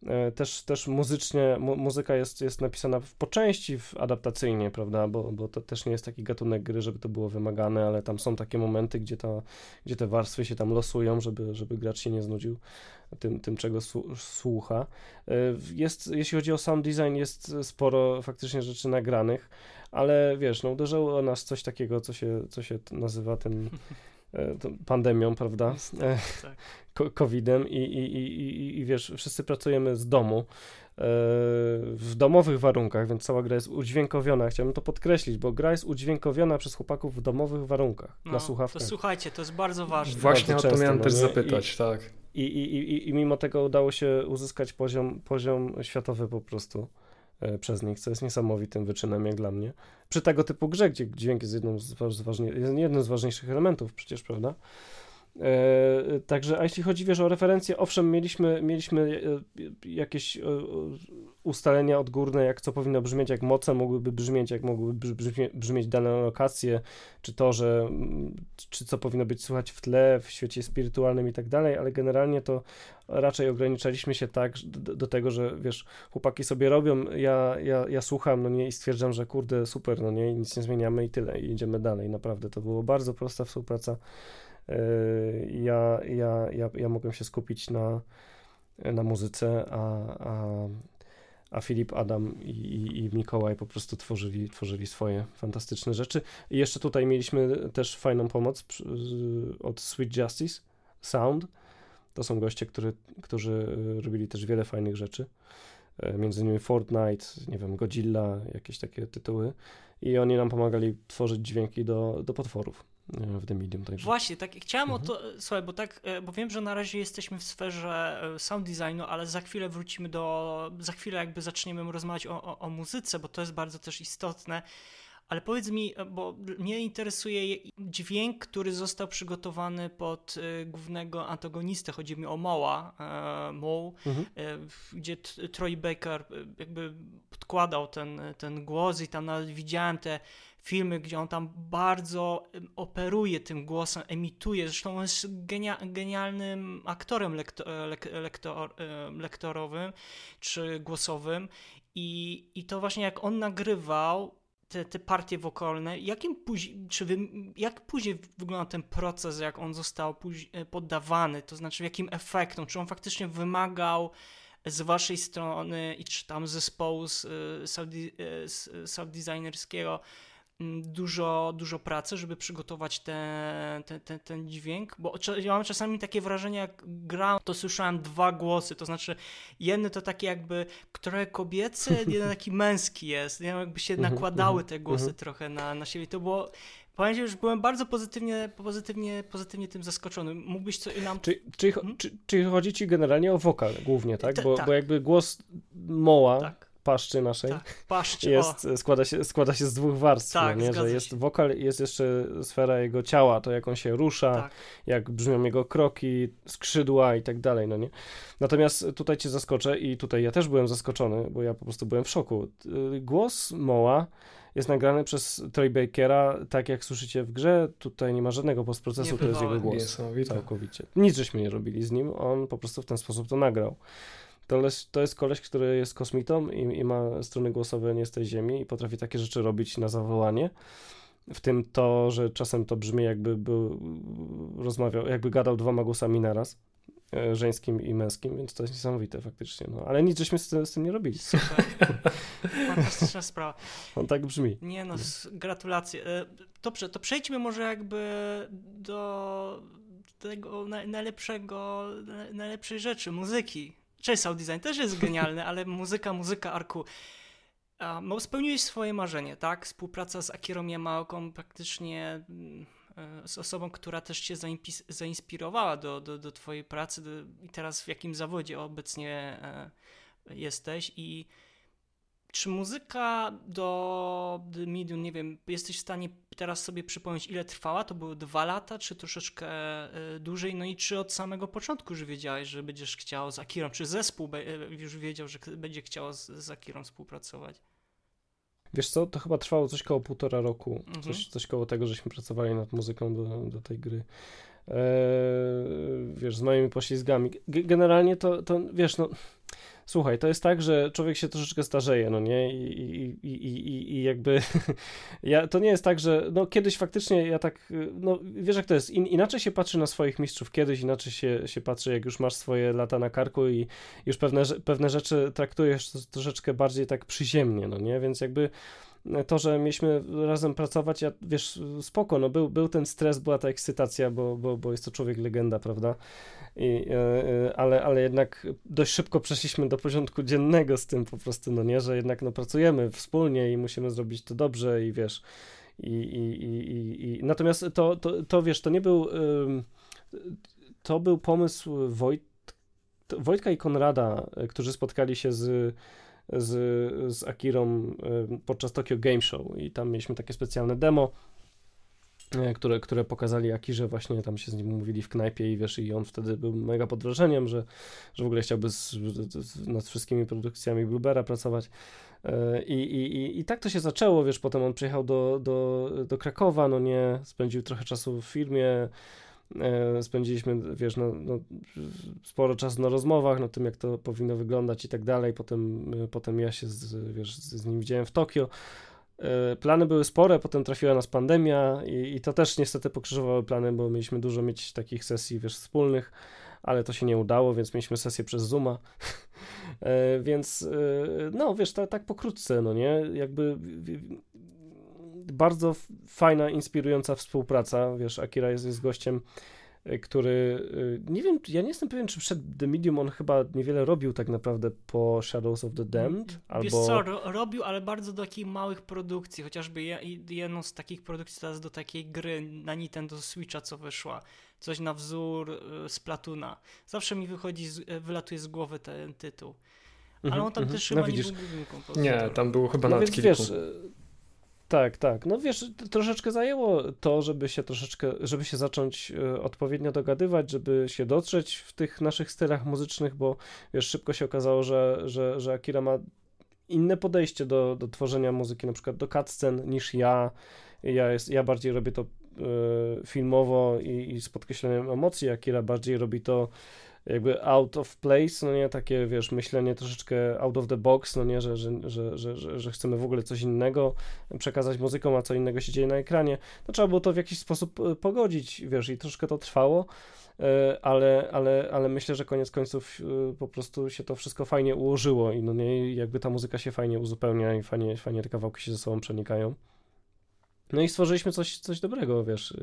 E, też, też muzycznie, mu, muzyka jest, jest napisana po części adaptacyjnie, prawda, bo, bo to też nie jest taki gatunek gry, żeby to było wymagane, ale tam są takie momenty, gdzie, ta, gdzie te warstwy się tam losują, żeby, żeby gracz się nie znudził tym, tym czego słucha. E, jest, jeśli chodzi o sound design, jest sporo faktycznie rzeczy nagranych, ale wiesz, no uderzyło nas coś takiego, co się, co się nazywa tym pandemią, prawda? Tak, tak. COVID-em i, i, i, i, wiesz, wszyscy pracujemy z domu e, w domowych warunkach, więc cała gra jest udźwiękowiona. Chciałbym to podkreślić, bo gra jest udźwiękowiona przez chłopaków w domowych warunkach, no, na słuchawkach. To słuchajcie, to jest bardzo ważne. Właśnie bardzo o to miałem no, też zapytać, I, tak. I, i, i, I mimo tego udało się uzyskać poziom, poziom światowy po prostu. E, przez nich, co jest niesamowitym wyczynem jak dla mnie. Przy tego typu grze, gdzie dźwięk jest jedną z, jednym z ważniejszych elementów przecież, prawda? E, także, a jeśli chodzi, wiesz, o referencje, owszem, mieliśmy, mieliśmy e, jakieś e, ustalenia odgórne, jak co powinno brzmieć, jak moce mogłyby brzmieć, jak mogłyby brzmieć, dane lokacje, czy to, że, czy co powinno być słychać w tle, w świecie spirytualnym i tak dalej, ale generalnie to raczej ograniczaliśmy się tak do, tego, że wiesz, chłopaki sobie robią, ja, ja, ja słucham, no nie, i stwierdzam, że kurde, super, no nie, nic nie zmieniamy i tyle, i idziemy dalej, naprawdę, to było bardzo prosta współpraca ja, ja, ja, ja mogłem się skupić na, na muzyce, a, a, a Filip, Adam i, i, Mikołaj po prostu tworzyli, tworzyli swoje fantastyczne rzeczy. I jeszcze tutaj mieliśmy też fajną pomoc od Sweet Justice Sound. To są goście, który, którzy robili też wiele fajnych rzeczy. Yy, między innymi Fortnite, nie wiem, Godzilla, jakieś takie tytuły. I oni nam pomagali tworzyć dźwięki do, do potworów w The Medium. Także. Właśnie, tak, chciałem mhm. o to, słuchaj, bo tak, e, bo wiem, że na razie jesteśmy w sferze e, sound designu, ale za chwilę wrócimy do, za chwilę jakby zaczniemy rozmawiać o, o, o muzyce, bo to jest bardzo też istotne. Ale powiedz mi, e, bo mnie interesuje dźwięk, który został przygotowany pod głównego antagonistę. Chodzi mi o Moła, Moł, mhm. gdzie Troy Baker jakby podkładał ten, ten głos i tam nawet widziałem te filmy, gdzie on tam bardzo operuje tym głosem, emituje. Zresztą on jest genia genialnym aktorem lek lektor lektorowym czy głosowym. I, I to właśnie jak on nagrywał te, te partie wokalne, jakim później, czy wy, jak później wygląda ten proces, jak on został e, poddawany, to znaczy jakim efektom, czy on faktycznie wymagał z waszej strony i czy tam zespołu z, e, e, z designerskiego Mm, dużo, dużo pracy, żeby przygotować ten, ten, ten, ten dźwięk, bo ja mam czasami takie wrażenie, jak gram, to słyszałem dwa głosy, to znaczy jedny to takie jakby, które kobiece, jeden taki męski jest, jakby się mhm, nakładały mhm, te głosy mhm. trochę na, na siebie, to było Powiem ci, że byłem bardzo pozytywnie, pozytywnie, pozytywnie tym zaskoczony. Mógłbyś co nam... Czy, czy, hmm? czy, czy chodzi ci generalnie o wokal głównie, tak? Bo, tak. bo jakby głos moła tak paszczy naszej tak, paszczy, jest, składa, się, składa się z dwóch warstw, tak, nie? że jest wokal, jest jeszcze sfera jego ciała, to jak on się rusza, tak. jak brzmią jego kroki, skrzydła i tak dalej, no nie? Natomiast tutaj cię zaskoczę i tutaj ja też byłem zaskoczony, bo ja po prostu byłem w szoku. Głos Moła jest nagrany przez Troy Bakera, tak jak słyszycie w grze, tutaj nie ma żadnego postprocesu, to jest jego głos. Całkowicie. Nic żeśmy nie robili z nim, on po prostu w ten sposób to nagrał. To, to jest koleś, który jest kosmitą i, i ma struny głosowe nie z tej ziemi i potrafi takie rzeczy robić na zawołanie. W tym to, że czasem to brzmi jakby był, rozmawiał, jakby gadał dwoma głosami naraz e, żeńskim i męskim, więc to jest niesamowite faktycznie. No. Ale nic żeśmy z, z tym nie robili. Super. Fantastyczna sprawa. On tak brzmi. Nie no, gratulacje. E, dobrze, to przejdźmy może jakby do tego najlepszego, najlepszej rzeczy, muzyki. Cześć, sound design też jest genialny, ale muzyka, muzyka Arku. No, spełniłeś swoje marzenie, tak? Współpraca z Akirą Yamaoką praktycznie mm, e, z osobą, która też cię zainspirowała do, do, do twojej pracy do, i teraz w jakim zawodzie obecnie e, jesteś i czy muzyka do The Medium, nie wiem, jesteś w stanie teraz sobie przypomnieć, ile trwała? To były dwa lata, czy troszeczkę e, dłużej? No i czy od samego początku już wiedziałeś, że będziesz chciał z Akirą, czy zespół e, już wiedział, że będzie chciał z, z Akirą współpracować? Wiesz co, to chyba trwało coś koło półtora roku, mhm. coś, coś koło tego, żeśmy pracowali nad muzyką do, do tej gry. Eee, wiesz, z moimi poślizgami. G generalnie to, to, wiesz, no Słuchaj, to jest tak, że człowiek się troszeczkę starzeje, no nie? I, i, i, i, jakby ja, to nie jest tak, że no kiedyś faktycznie ja tak, no wiesz jak to jest, In, inaczej się patrzy na swoich mistrzów kiedyś, inaczej się, się patrzy jak już masz swoje lata na karku i już pewne, pewne rzeczy traktujesz troszeczkę bardziej tak przyziemnie, no nie? Więc jakby to, że mieliśmy razem pracować, ja wiesz, spoko, no był, był ten stres, była ta ekscytacja, bo, bo, bo jest to człowiek legenda, prawda? I, e, e, ale, ale jednak dość szybko przeszliśmy do porządku dziennego z tym po prostu, no nie, że jednak no, pracujemy wspólnie i musimy zrobić to dobrze i wiesz, i, i, i, i, natomiast to, to, to wiesz, to nie był, to był pomysł Wojt, Wojtka i Konrada, którzy spotkali się z z, z Akirą podczas Tokyo Game Show i tam mieliśmy takie specjalne demo które, które pokazali Akirze właśnie tam się z nim mówili w knajpie i wiesz, i on wtedy był mega pod wrażeniem, że, że w ogóle chciałby z, z, nad wszystkimi produkcjami Bluebera pracować. I, i, i, I tak to się zaczęło, wiesz, potem on przyjechał do, do, do Krakowa, no nie, spędził trochę czasu w firmie, spędziliśmy, wiesz, no, no, sporo czasu na rozmowach, na tym, jak to powinno wyglądać i tak dalej, potem, potem ja się, z, wiesz, z nim widziałem w Tokio, Plany były spore, potem trafiła nas pandemia i, i, to też niestety pokrzyżowały plany, bo mieliśmy dużo mieć takich sesji, wiesz, wspólnych, ale to się nie udało, więc mieliśmy sesję przez Zooma. więc no, wiesz, tak, tak pokrótce, no nie, jakby bardzo fajna, inspirująca współpraca. Wiesz, Akira jest, jest gościem, y, który y, nie wiem, ja nie jestem pewien, czy przed The Medium on chyba niewiele robił tak naprawdę po Shadows of the Damned. Albo... Wiesz co, ro robił, ale bardzo do takich małych produkcji, chociażby jedną z takich produkcji teraz do takiej gry na Nintendo Switcha, co wyszła. Coś na wzór z Platuna. Zawsze mi wychodzi, wylatuje z głowy ten tytuł. Ale mhm, on tam mm -hmm. też no chyba widzisz. nie był głównym kompozytorem. Nie, tam było chyba no nawet kilku. Wiesz, tak, tak. No wiesz, troszeczkę zajęło to, żeby się troszeczkę, żeby się zacząć e, odpowiednio dogadywać, żeby się dotrzeć w tych naszych stylach muzycznych, bo wiesz, szybko się okazało, że, że, że Akira ma inne podejście do, do tworzenia muzyki, na przykład do cutscen niż ja. Ja, jest, ja bardziej robię to y, filmowo i, i z podkreśleniem emocji, Akira bardziej robi to jakby out of place, no nie, takie, wiesz, myślenie troszeczkę out of the box, no nie, że, że, że, że, że chcemy w ogóle coś innego przekazać muzyką, a co innego się dzieje na ekranie, to trzeba było to w jakiś sposób e, pogodzić, wiesz, i troszkę to trwało, e, ale, ale, ale myślę, że koniec końców e, po prostu się to wszystko fajnie ułożyło i no nie, jakby ta muzyka się fajnie uzupełnia i fajnie, fajnie te kawałki się ze sobą przenikają. No i stworzyliśmy coś, coś dobrego, wiesz.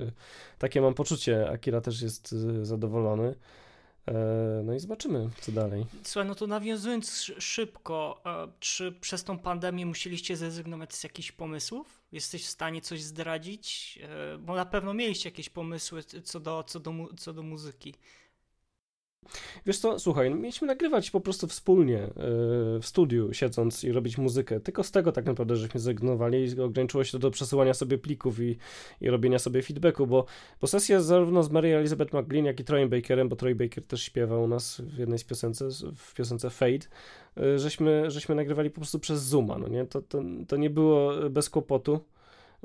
Takie mam poczucie. Akira też jest zadowolony. E, no i zobaczymy, co dalej. Słuchaj, no to nawiązując szybko, e, czy przez tą pandemię musieliście zrezygnować z jakichś pomysłów? Jesteś w stanie coś zdradzić? E, bo na pewno mieliście jakieś pomysły co do, co do, co do muzyki. Wiesz co, słuchaj, no mieliśmy nagrywać po prostu wspólnie yy, w studiu, siedząc i robić muzykę. Tylko z tego tak naprawdę żeśmy zrezygnowali i ograniczyło się to do przesyłania sobie plików i, i robienia sobie feedbacku, bo, bo sesja zarówno z Mary Elizabeth McGlynn, jak i Troyem Bakerem, bo Troy Baker też śpiewał u nas w jednej z piosence, w piosence Fade, yy, żeśmy, żeśmy nagrywali po prostu przez Zooma, no nie? To, to, to nie było bez kłopotu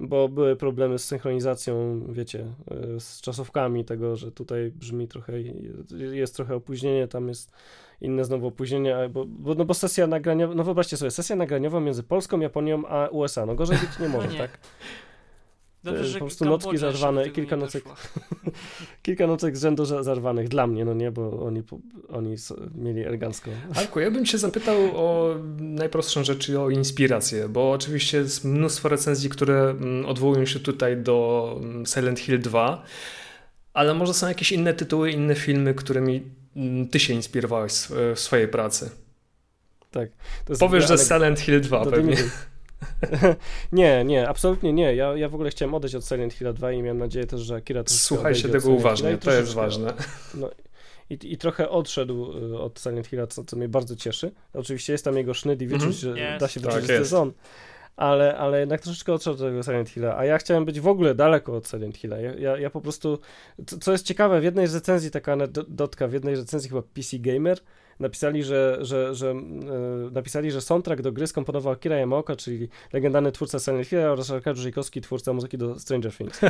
bo były problemy z synchronizacją, wiecie, e, z czasówkami tego, że tutaj brzmi trochę, jest trochę opóźnienie, tam jest inne znowu opóźnienie, bo, bo, no bo sesja nagraniowa, no wyobraźcie sobie, sesja nagraniowa między Polską, Japonią a USA, no gorzej być nie może, no nie. tak? Dobrze, że po prostu nocki zarwane, kilka nocek, kilka nocek z rzędu zarwanych dla mnie, no nie, bo oni, oni mieli elegancko. Arku, ja bym cię zapytał o najprostszą rzecz, o inspirację, bo oczywiście jest mnóstwo recenzji, które mm, odwołują się tutaj do mm, Silent Hill 2, ale może są jakieś inne tytuły, inne filmy, którymi mm, ty się inspirowałeś w swojej pracy. Tak. Powiesz, że Silent Hill 2 pewnie. nie, nie, absolutnie nie. Ja, ja w ogóle chciałem odejść od Silent Hill 2 i miałem nadzieję też, że Akira też Słuchaj się tego uważnie, to jest ważne. No, i, I trochę odszedł y, od Silent Hilla, co, co mnie bardzo cieszy. Oczywiście jest tam jego sznyt i wyczuć, mm -hmm. że yes. da się wyczuć, tak, że jest on. Ale, ale jednak troszeczkę odszedł od tego Silent Hilla, a ja chciałem być w ogóle daleko od Silent Hilla. Ja, ja, ja po prostu, co jest ciekawe, w jednej z recenzji, taka anegdotka, w jednej z recenzji chyba PC Gamer, napisali, że, że, że e, napisali, że soundtrack do gry skomponował Akira Yamaoka, czyli legendarny twórca Silent Hill oraz Arkadiusz Żejkowski, twórca muzyki do Stranger Things.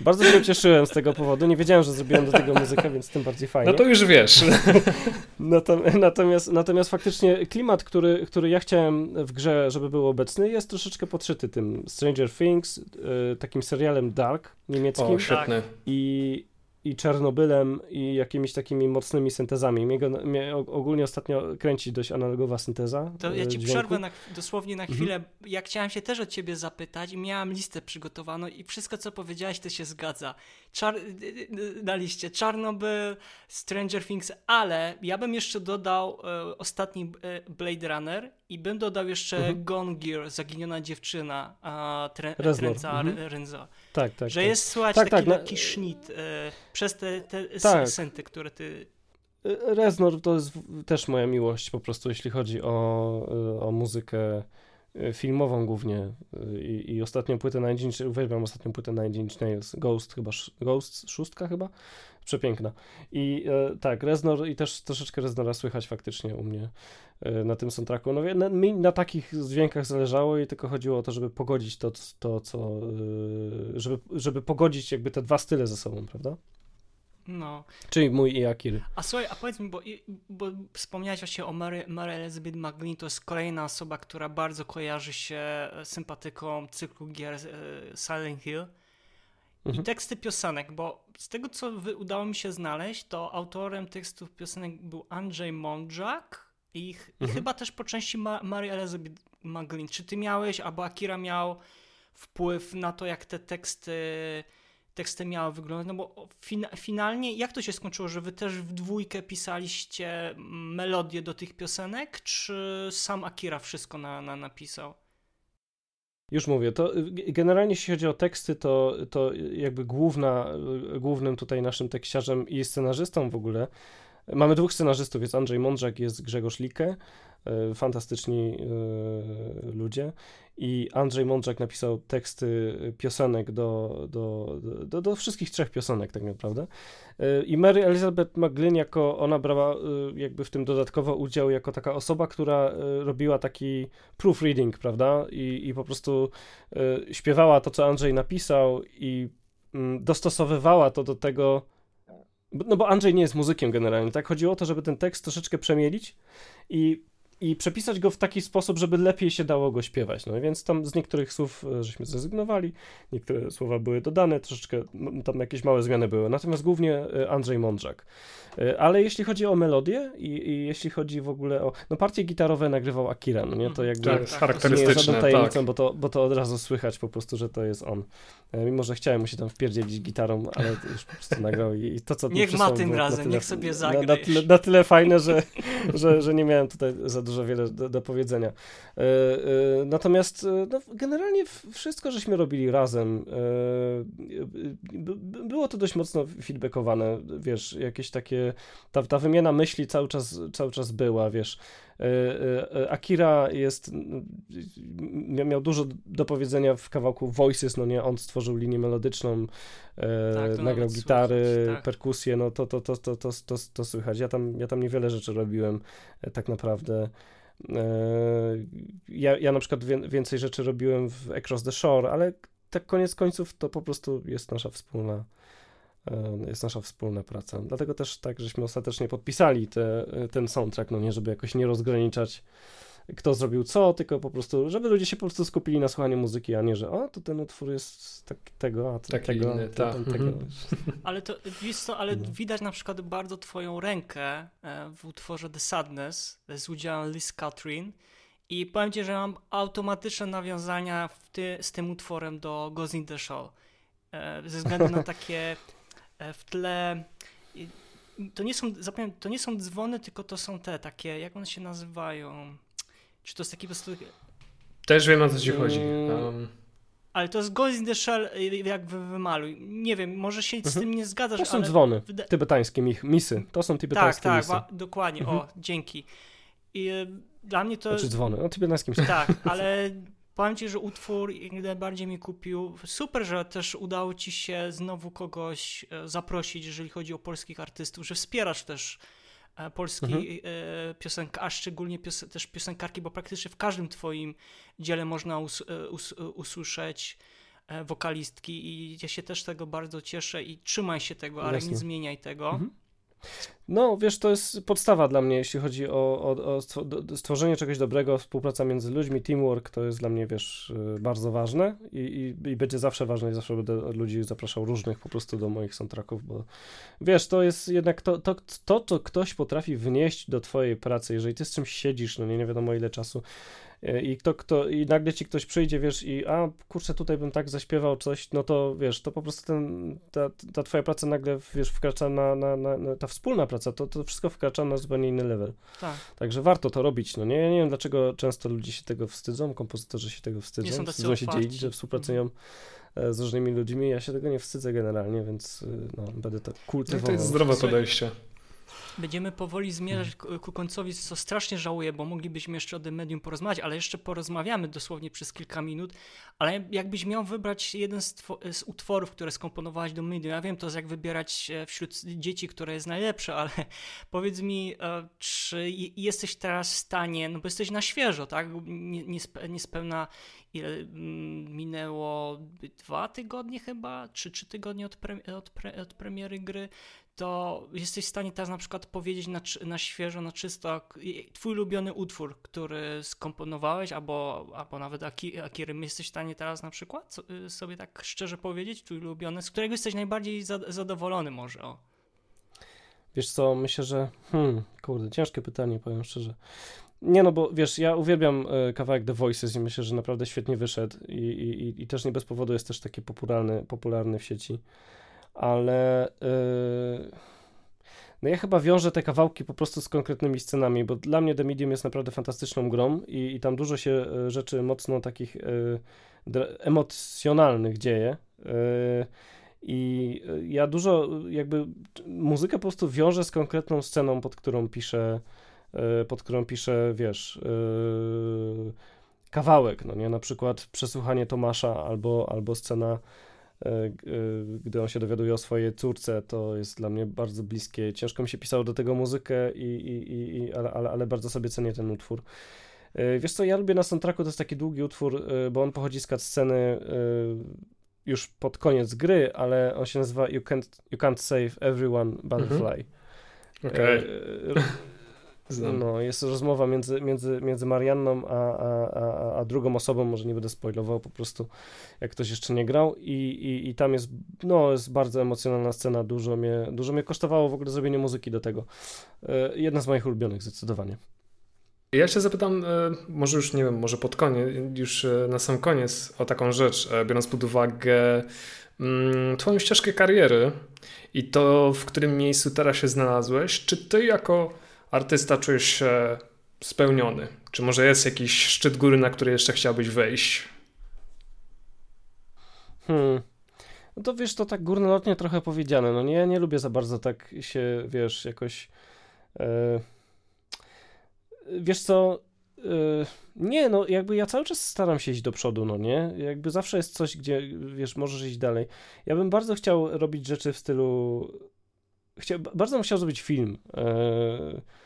Bardzo się cieszyłem z tego powodu. Nie wiedziałem, że zrobiłem do tego muzykę, więc tym bardziej fajnie. No to już wiesz. natomiast, natomiast faktycznie klimat, który, który ja chciałem w grze, żeby był obecny, jest troszeczkę podszyty tym Stranger Things, e, takim serialem Dark niemieckim. O, świetny. I, i Czernobylem i jakimiś takimi mocnymi syntezami. Mnie, go, mnie ogólnie ostatnio kręci dość analogowa synteza. To ja ci dźwięku. przerwę na, dosłownie na mhm. chwilę. Mhm. Ja chciałem się też od ciebie zapytać i miałam listę przygotowaną i wszystko co powiedziałeś to się zgadza. Czar na liście Czarnobyl, Stranger Things, ale ja bym jeszcze dodał e, ostatni e, Blade Runner i bym dodał jeszcze mhm. Gone Gear, Zaginiona dziewczyna, a tre, mhm. Renzo. Tak, tak. Że tak. jest słychać tak, taki tak, lekki sznit e, przez te, te tak. senty, które ty... Reznor to jest też moja miłość po prostu, jeśli chodzi o, o muzykę e, filmową głównie i, i ostatnią płytę Nine Inch, uwielbiam ostatnią płytę Nine Inch Nails, Ghost chyba, Ghost szóstka chyba, przepiękna. I e, tak, Reznor i też troszeczkę Reznora słychać faktycznie u mnie e, na tym soundtracku. No na, mi na takich dźwiękach zależało i tylko chodziło o to, żeby pogodzić to, to co, e, żeby, żeby pogodzić jakby te dwa style ze sobą, prawda? No. Czyli mój i Akiry. A słuchaj, a powiedz mi, bo, bo wspomniałeś właśnie o Mary, Mary Elizabeth McGlynn, to jest kolejna osoba, która bardzo kojarzy się sympatyką cyklu gier e, Silent Hill. Mhm. I teksty piosenek, bo z tego, co udało mi się znaleźć, to autorem tekstów piosenek był Andrzej Mądrzak i, mhm. i chyba też po części Ma Mary Elizabeth McGlynn. Czy ty miałeś, albo Akira miał wpływ na to, jak te teksty teksty miały wyglądać, no bo fin finalnie jak to się skończyło, że wy też w dwójkę pisaliście melodię do tych piosenek, czy sam Akira wszystko na, na napisał? Już mówię, to generalnie jeśli chodzi o teksty, to, to jakby główna, głównym tutaj naszym tekściarzem i scenarzystą w ogóle, mamy dwóch scenarzystów, jest Andrzej Mądrzak, jest Grzegorz Likę, E, fantastyczni e, ludzie. I Andrzej Mądrzak napisał teksty piosenek do, do, do, do wszystkich trzech piosenek, tak naprawdę. E, I Mary Elizabeth McGlynn, jako ona brała jakby w tym dodatkowo udział, jako taka osoba, która robiła taki proofreading, prawda? I, i po prostu śpiewała to, co Andrzej napisał, i mm, dostosowywała to do tego. No bo Andrzej nie jest muzykiem generalnie, tak? Chodziło o to, żeby ten tekst troszeczkę przemielić i i przepisać go w taki sposób, żeby lepiej się dało go śpiewać. No więc tam z niektórych słów e, żeśmy zrezygnowali, niektóre słowa były dodane, troszeczkę tam jakieś małe zmiany były. Natomiast głównie e, Andrzej Mądrzak. E, ale jeśli chodzi o melodię i, i, jeśli chodzi w ogóle o. No partie gitarowe nagrywał Akira, no nie? To jakby. Tak, jest charakterystyczne. Nie jest żadną tajemnicą, tak. bo, to, bo to od razu słychać po prostu, że to jest on. Mimo, że chciałem mu się tam wpierdzielić gitarą, ale już po prostu nagrał i, i to, co Niech ma tym razem, tyle, niech sobie zagra. Na, na, tyle, na tyle fajne, że, że, że nie miałem tutaj za dużo wiele do, do powiedzenia. E, e, natomiast e, no, generalnie wszystko, żeśmy robili razem, było to dość mocno feedbackowane, wiesz, jakieś takie, ta, ta wymiana myśli cały czas, cały czas była, wiesz, Akira jest, miał dużo do powiedzenia w kawałku Voices, no nie, on stworzył linię melodyczną, tak, nagrał gitary, tak. perkusję, no to, to, to, to, to, to, to słychać. Ja tam, ja tam niewiele rzeczy robiłem tak naprawdę. E, ja, ja na przykład więcej rzeczy robiłem w Across the Shore, ale tak koniec końców to po prostu jest nasza wspólna e, jest nasza wspólna praca. Dlatego też tak, żeśmy ostatecznie podpisali te, ten soundtrack, no nie, żeby jakoś nie rozgraniczać kto zrobił co, tylko po prostu, żeby ludzie się po prostu skupili na słuchaniu muzyki, a nie, że o, to ten utwór jest tak, tego, a to Taki tego, inny, ten, ten, tego. Mhm. Ale to, wiesz co, ale no. widać na przykład bardzo twoją rękę e, w utworze The Sadness z udziałem Liz Catherine i powiem ci, że mam automatyczne nawiązania ty, z tym utworem do Ghost in the Shell. E, ze względu na takie e, w tle to nie są, zapomniałem, to nie są dzwony, tylko to są te takie, jak one się nazywają? Czy to jest taki po prostu... Też wiem o co ci chodzi. Um... Ale to jest Ghost in the Shell, jak wy wymaluj. Nie wiem, może się z mhm. tym nie zgadzasz, To są ale... dzwony tybetańskie, misy. To są tybetańskie tak, misy. Tak, dokładnie. Mhm. O, dzięki. I e, dla mnie to... Znaczy dzwony, no tybetańskie misy. Tak, ale powiem ci, że utwór najbardziej mi kupił. Super, że też udało ci się znowu kogoś e, zaprosić, jeżeli chodzi o polskich artystów, że wspierasz też E, polski mhm. E, piosenka, a szczególnie pios też piosenkarki, bo praktycznie w każdym twoim dziele można us us usłyszeć wokalistki i ja się też tego bardzo cieszę i trzymaj się tego, ale Jasne. nie zmieniaj tego. Mhm. No, wiesz, to jest podstawa dla mnie, jeśli chodzi o, o, o stworzenie czegoś dobrego, współpraca między ludźmi, teamwork to jest dla mnie, wiesz, y, bardzo ważne i, i, i będzie zawsze ważne i zawsze będę ludzi zapraszał różnych po prostu do moich soundtracków, bo wiesz, to jest jednak to, to, to, to ktoś potrafi wnieść do twojej pracy, jeżeli ty z czymś siedzisz, no nie, nie wiadomo ile czasu, i kto, kto, i nagle ci ktoś przyjdzie, wiesz, i a kurczę, tutaj bym tak zaśpiewał coś, no to wiesz, to po prostu ten, ta, ta twoja praca nagle, wiesz, wkracza na, na, na, na ta wspólna praca, to, to wszystko wkracza na zupełnie inny level. Tak. Także warto to robić, no nie, ja nie wiem dlaczego często ludzie się tego wstydzą, kompozytorzy się tego wstydzą, wstydzą się dzielić, że współpracują mhm. z różnymi ludźmi, ja się tego nie wstydzę generalnie, więc y, no, będę to kultywował. No to jest zdrowe podejście. Będziemy powoli zmierzać ku końcowi, co strasznie żałuję, bo moglibyśmy jeszcze o tym medium porozmawiać, ale jeszcze porozmawiamy dosłownie przez kilka minut. Ale jakbyś miał wybrać jeden z, z utworów, które skomponowałeś do medium, ja wiem, to jest jak wybierać e, wśród dzieci, które jest najlepsze, ale powiedz mi, e, czy jesteś teraz w stanie, no bo jesteś na świeżo, tak? Niespełna ile mm, minęło dwa tygodnie chyba, czy trzy tygodnie od, pre, od, pre, od premiery gry, to jesteś w stanie teraz na przykład powiedzieć na, na świeżo, na czysto twój ulubiony utwór, który skomponowałeś, albo, albo nawet Akiry, jesteś w stanie teraz na przykład y, sobie tak szczerze powiedzieć, twój ulubiony, z którego jesteś najbardziej zadowolony może, o. Wiesz co, myślę, że hmm, kurde, ciężkie pytanie, powiem szczerze. Nie no, bo wiesz, ja uwielbiam y, kawałek The Voices i myślę, że naprawdę świetnie wyszedł i, i, i też nie bez powodu jest też taki popularny, popularny w sieci ale yy, no ja chyba wiążę te kawałki po prostu z konkretnymi scenami, bo dla mnie The Medium jest naprawdę fantastyczną grą i, i tam dużo się y, rzeczy mocno takich yy, emocjonalnych dzieje. Yy, I ja dużo jakby muzykę po prostu wiążę z konkretną sceną, pod którą piszę, pod którą piszę, wiesz, kawałek, no nie? Na przykład przesłuchanie Tomasza albo, albo scena gdy on się dowiaduje o swojej córce, to jest dla mnie bardzo bliskie. Ciężko mi się pisało do tego muzykę, i, i, i, ale, ale, ale bardzo sobie cenię ten utwór. E, wiesz co, ja lubię na soundtracku, to jest taki długi utwór, bo on pochodzi z sceny już pod koniec gry, ale on się nazywa You Can't, you can't Save Everyone Butterfly. Mhm. Okay. Znam. No, jest rozmowa między, między, między Marianną a, a, a, a drugą osobą, może nie będę spoilował po prostu, jak ktoś jeszcze nie grał i, i, i tam jest, no, jest bardzo emocjonalna scena, dużo mnie, dużo mnie kosztowało w ogóle zrobienie muzyki do tego. E, jedna z moich ulubionych zdecydowanie. Ja się zapytam, e, może już nie wiem, może pod koniec, już e, na sam koniec o taką rzecz, biorąc pod uwagę mm, Twoją ścieżkę kariery i to, w którym miejscu teraz się znalazłeś, czy Ty jako artysta czujesz się spełniony? Czy może jest jakiś szczyt góry, na który jeszcze chciałbyś wejść? Hmm. No to wiesz, to tak górnolotnie trochę powiedziane. No nie, nie lubię za bardzo tak się, wiesz, jakoś. E, wiesz co? E, nie, no jakby ja cały czas staram się iść do przodu, no nie? Jakby zawsze jest coś, gdzie, wiesz, możesz iść dalej. Ja bym bardzo chciał robić rzeczy w stylu. Chcia, bardzo bym chciał zrobić film. E,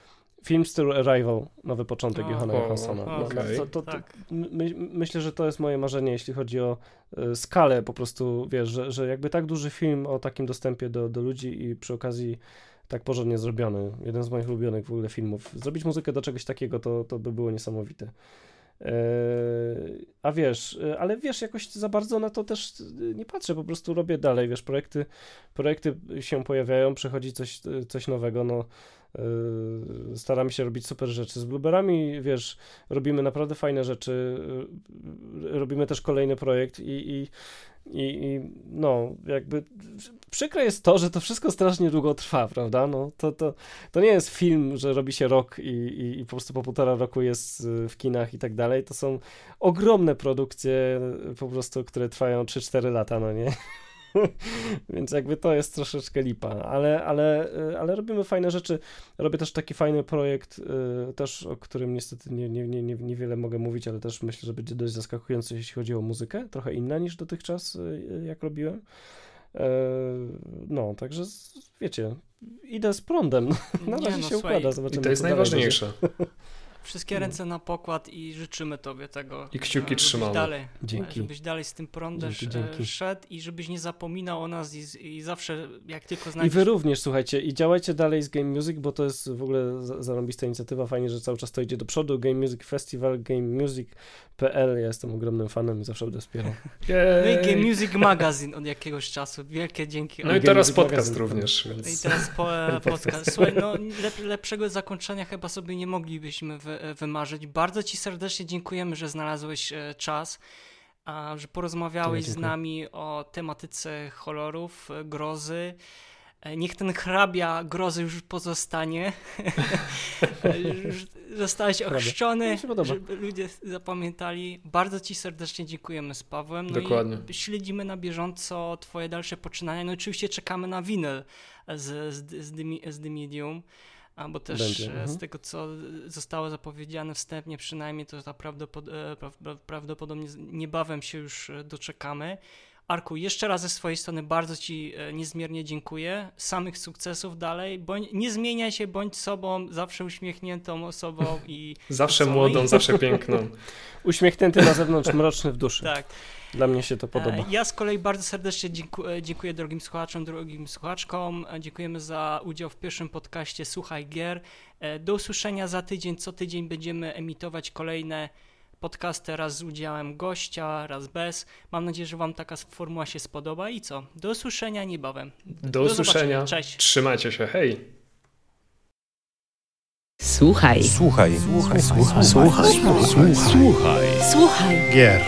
Film stylu Arrival, nowy początek oh, Johana Johanssona. No, okay. to, to, to, tak. my, myślę, że to jest moje marzenie, jeśli chodzi o y, skalę po prostu, wiesz, że, że jakby tak duży film o takim dostępie do, do ludzi i przy okazji tak porządnie zrobiony. Jeden z moich ulubionych w ogóle filmów. Zrobić muzykę do czegoś takiego, to, to by było niesamowite. E, a wiesz, e, ale wiesz, jakoś za bardzo na to też nie patrzę, po prostu robię dalej, wiesz, projekty, projekty się pojawiają, przychodzi coś, coś nowego, no staramy się robić super rzeczy. Z Blueberami, wiesz, robimy naprawdę fajne rzeczy. Yy, robimy też kolejny projekt i, i, i, i no, jakby przykre jest to, że to wszystko strasznie długo trwa, prawda? No, to, to, to nie jest film, że robi się rok i, i, i po prostu po półtora roku jest w kinach i tak dalej. To są ogromne produkcje po prostu, które trwają 3-4 lata, no nie? Więc jakby to jest troszeczkę lipa, ale, ale, y, ale robimy fajne rzeczy. Robię też taki fajny projekt, y, też o którym niestety nie, nie, nie, niewiele mogę mówić, ale też myślę, że będzie dość zaskakujący, jeśli chodzi o muzykę. Trochę inna niż dotychczas, y, jak robiłem. E, no, także wiecie, idę z prądem. Na razie no, się słuchaj, układa, zobaczymy. I to jest najważniejsze. Wszystkie no. ręce na pokład i życzymy Tobie tego. I kciuki trzymamy. Dalej, dzięki. Żebyś dalej z tym prądem dzięki, dzięki. szedł i żebyś nie zapominał o nas i, i zawsze jak tylko znajdziesz... I wy również, słuchajcie, i działajcie dalej z Game Music, bo to jest w ogóle zarąbista inicjatywa, fajnie, że cały czas to idzie do przodu. Game Music Festival, gamemusic.pl, ja jestem ogromnym fanem i zawsze będę wspierał. No i Game Music Magazine od jakiegoś czasu, wielkie dzięki. No i teraz podcast również. Więc... I teraz po, podcast. Słuchaj, no lepszego zakończenia chyba sobie nie moglibyśmy wy, wymarzyć. Bardzo Ci serdecznie dziękujemy, że znalazłeś e, czas, że porozmawiałeś z nami o tematyce horrorów, e, grozy. E, niech ten hrabia grozy już pozostanie. zostałeś ochrzczony, żeby ludzie zapamiętali. Bardzo Ci serdecznie dziękujemy z Pawłem. No Dokładnie. śledzimy na bieżąco Twoje dalsze poczynania. No oczywiście czekamy na winyl z, z, z, The, z The Medium. Bo też Będzie, z mhm. tego, co zostało zapowiedziane wstępnie, przynajmniej to e, prawdopodobnie niebawem się już doczekamy. Arku, jeszcze raz ze swojej strony bardzo Ci e, niezmiernie dziękuję. Samych sukcesów dalej. Bądź, nie zmieniaj się, bądź sobą, zawsze uśmiechniętą osobą i. zawsze młodą, zawsze piękną. Uśmiechnięty na zewnątrz, mroczny w duszy. Tak. Dla mnie się to podoba. E, ja z kolei bardzo serdecznie dziękuję, dziękuję drogim słuchaczom, drogim słuchaczkom. Dziękujemy za udział w pierwszym podcaście Słuchaj Gier. Do usłyszenia za tydzień. Co tydzień będziemy emitować kolejne podcasty raz z udziałem gościa, raz bez. Mam nadzieję, że Wam taka formuła się spodoba i co? Do usłyszenia niebawem. Do, Do usłyszenia. Cześć. Trzymajcie się. Hej. Słuchaj. Słuchaj. Słuchaj. Słuchaj. Słuchaj. Słuchaj. Słuchaj. Słuchaj. Gier.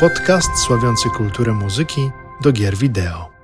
Podcast sławiący kulturę muzyki do gier wideo.